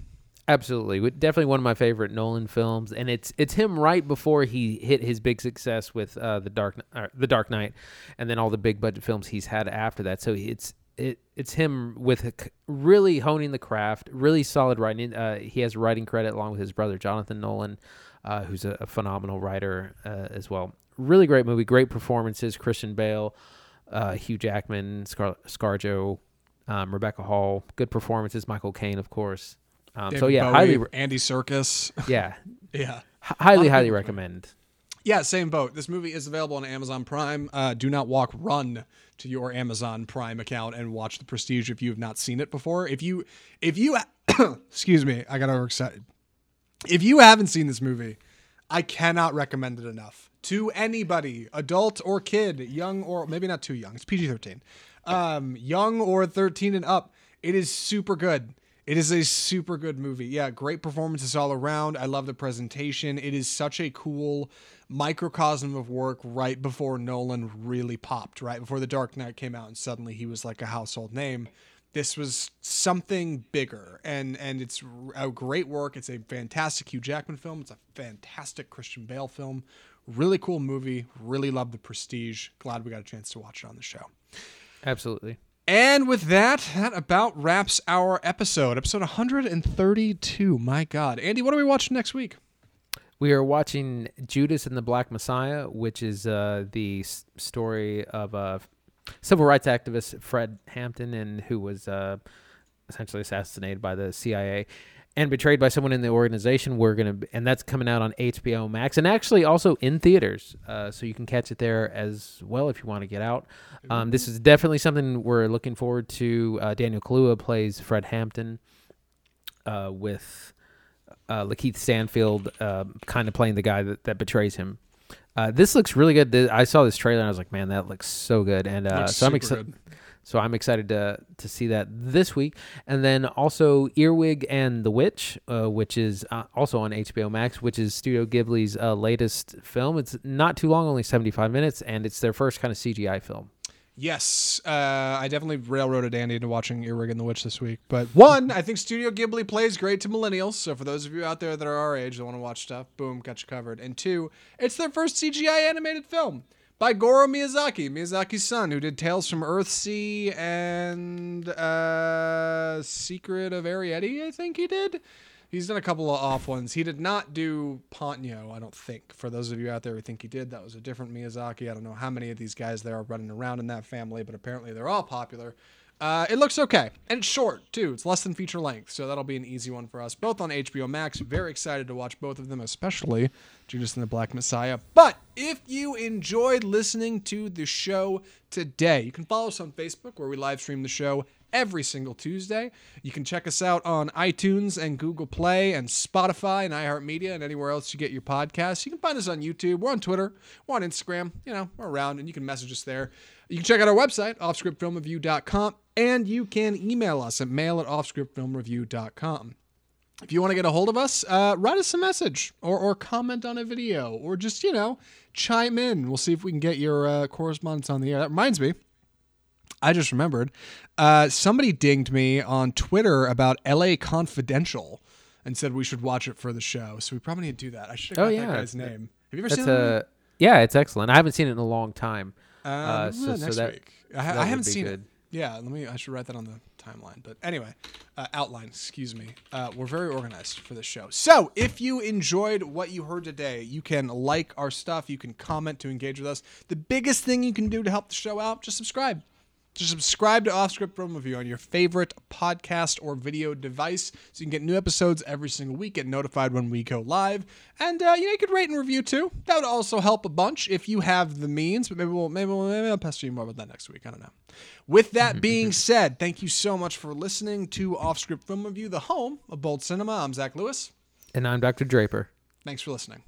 Absolutely, definitely one of my favorite Nolan films, and it's it's him right before he hit his big success with uh, the Dark uh, the Dark Knight, and then all the big budget films he's had after that. So it's it it's him with really honing the craft, really solid writing. Uh, he has writing credit along with his brother Jonathan Nolan, uh, who's a, a, phenomenal writer uh, as well. Really great movie, great performances. Christian Bale, uh, Hugh Jackman, Scar- ScarJo, um, Rebecca Hall, good performances. Michael Caine, of course. Um, so yeah, Bowie, highly re- Andy Serkis. Yeah, yeah, H- highly highly recommend. Yeah, same boat. This movie is available on Amazon Prime. Uh, do not walk, run to your Amazon Prime account and watch The Prestige if you have not seen it before. If you, if you, excuse me, I got overexcited. If you haven't seen this movie, I cannot recommend it enough to anybody, adult or kid, young or maybe not too young. It's PG thirteen, um, young or thirteen and up. It is super good. It is a super good movie. Yeah, great performances all around. I love the presentation. It is such a cool microcosm of work right before Nolan really popped, right before The Dark Knight came out and suddenly he was like a household name. This was something bigger and and it's a great work. It's a fantastic Hugh Jackman film. It's a fantastic Christian Bale film. Really cool movie. Really love the prestige. Glad we got a chance to watch it on the show. Absolutely. And with that, that about wraps our episode, episode 132. My God. Andy, what are we watching next week? We are watching Judas and the Black Messiah, which is uh, the s- story of uh, civil rights activist Fred Hampton, and who was uh, essentially assassinated by the CIA and betrayed by someone in the organization. We're gonna, and that's coming out on HBO Max, and actually also in theaters, uh, so you can catch it there as well if you want to get out. Um, this is definitely something we're looking forward to. Uh, Daniel Kaluuya plays Fred Hampton, uh, with uh, LaKeith Stanfield uh, kind of playing the guy that, that betrays him. Uh, this looks really good. I saw this trailer and I was like, man, that looks so good. And uh, so I'm excited. So I'm excited to to see that this week, and then also Earwig and the Witch, uh, which is uh, also on HBO Max, which is Studio Ghibli's uh, latest film. It's not too long, only 75 minutes, and it's their first kind of CGI film. Yes, uh, I definitely railroaded Andy into watching Earwig and the Witch this week. But one, I think Studio Ghibli plays great to millennials. So for those of you out there that are our age that want to watch stuff, boom, got you covered. And two, it's their first CGI animated film by Goro Miyazaki, Miyazaki's son, who did Tales from Earthsea and uh, Secret of Arrietty, I think he did. He's done a couple of off ones. He did not do Ponyo, I don't think. For those of you out there who think he did, that was a different Miyazaki. I don't know how many of these guys there are running around in that family, but apparently they're all popular. Uh, it looks okay, and it's short too. It's less than feature length, so that'll be an easy one for us. Both on HBO Max. Very excited to watch both of them, especially Judas and the Black Messiah. But if you enjoyed listening to the show today, you can follow us on Facebook where we live stream the show every single Tuesday. You can check us out on iTunes and Google Play and Spotify and iHeartMedia and anywhere else you get your podcasts. You can find us on YouTube. We're on Twitter. We're on Instagram. You know, we're around and you can message us there. You can check out our website, offscriptfilmreview.com, and you can email us at mail at offscriptfilmreview.com. If you want to get a hold of us, uh, write us a message or, or comment on a video or just, you know, chime in. We'll see if we can get your uh, correspondence on the air. That reminds me, I just remembered. Uh, somebody dinged me on Twitter about LA Confidential and said we should watch it for the show. So we probably need to do that. I should have Oh, got yeah. that guy's name. Have you ever That's seen a yeah, it's excellent. I haven't seen it in a long time. Um, uh, so- well, so next that- week. I, ha- I haven't seen good. it. Yeah, let me. I should write that on the timeline. But anyway, uh, outline. Excuse me. Uh, we're very organized for this show. So if you enjoyed what you heard today, you can like our stuff. You can comment to engage with us. The biggest thing you can do to help the show out, just subscribe. Just subscribe to Off Script Film Review on your favorite podcast or video device so you can get new episodes every single week, get notified when we go live. And, uh, you know, you could rate and review too. That would also help a bunch if you have the means, but maybe we'll, maybe, we'll, maybe I'll pester you more about that next week. I don't know. With that being said, thank you so much for listening to Off Script Film Review, the home of Bold Cinema. I'm Zach Lewis. And I'm Dr. Draper. Thanks for listening.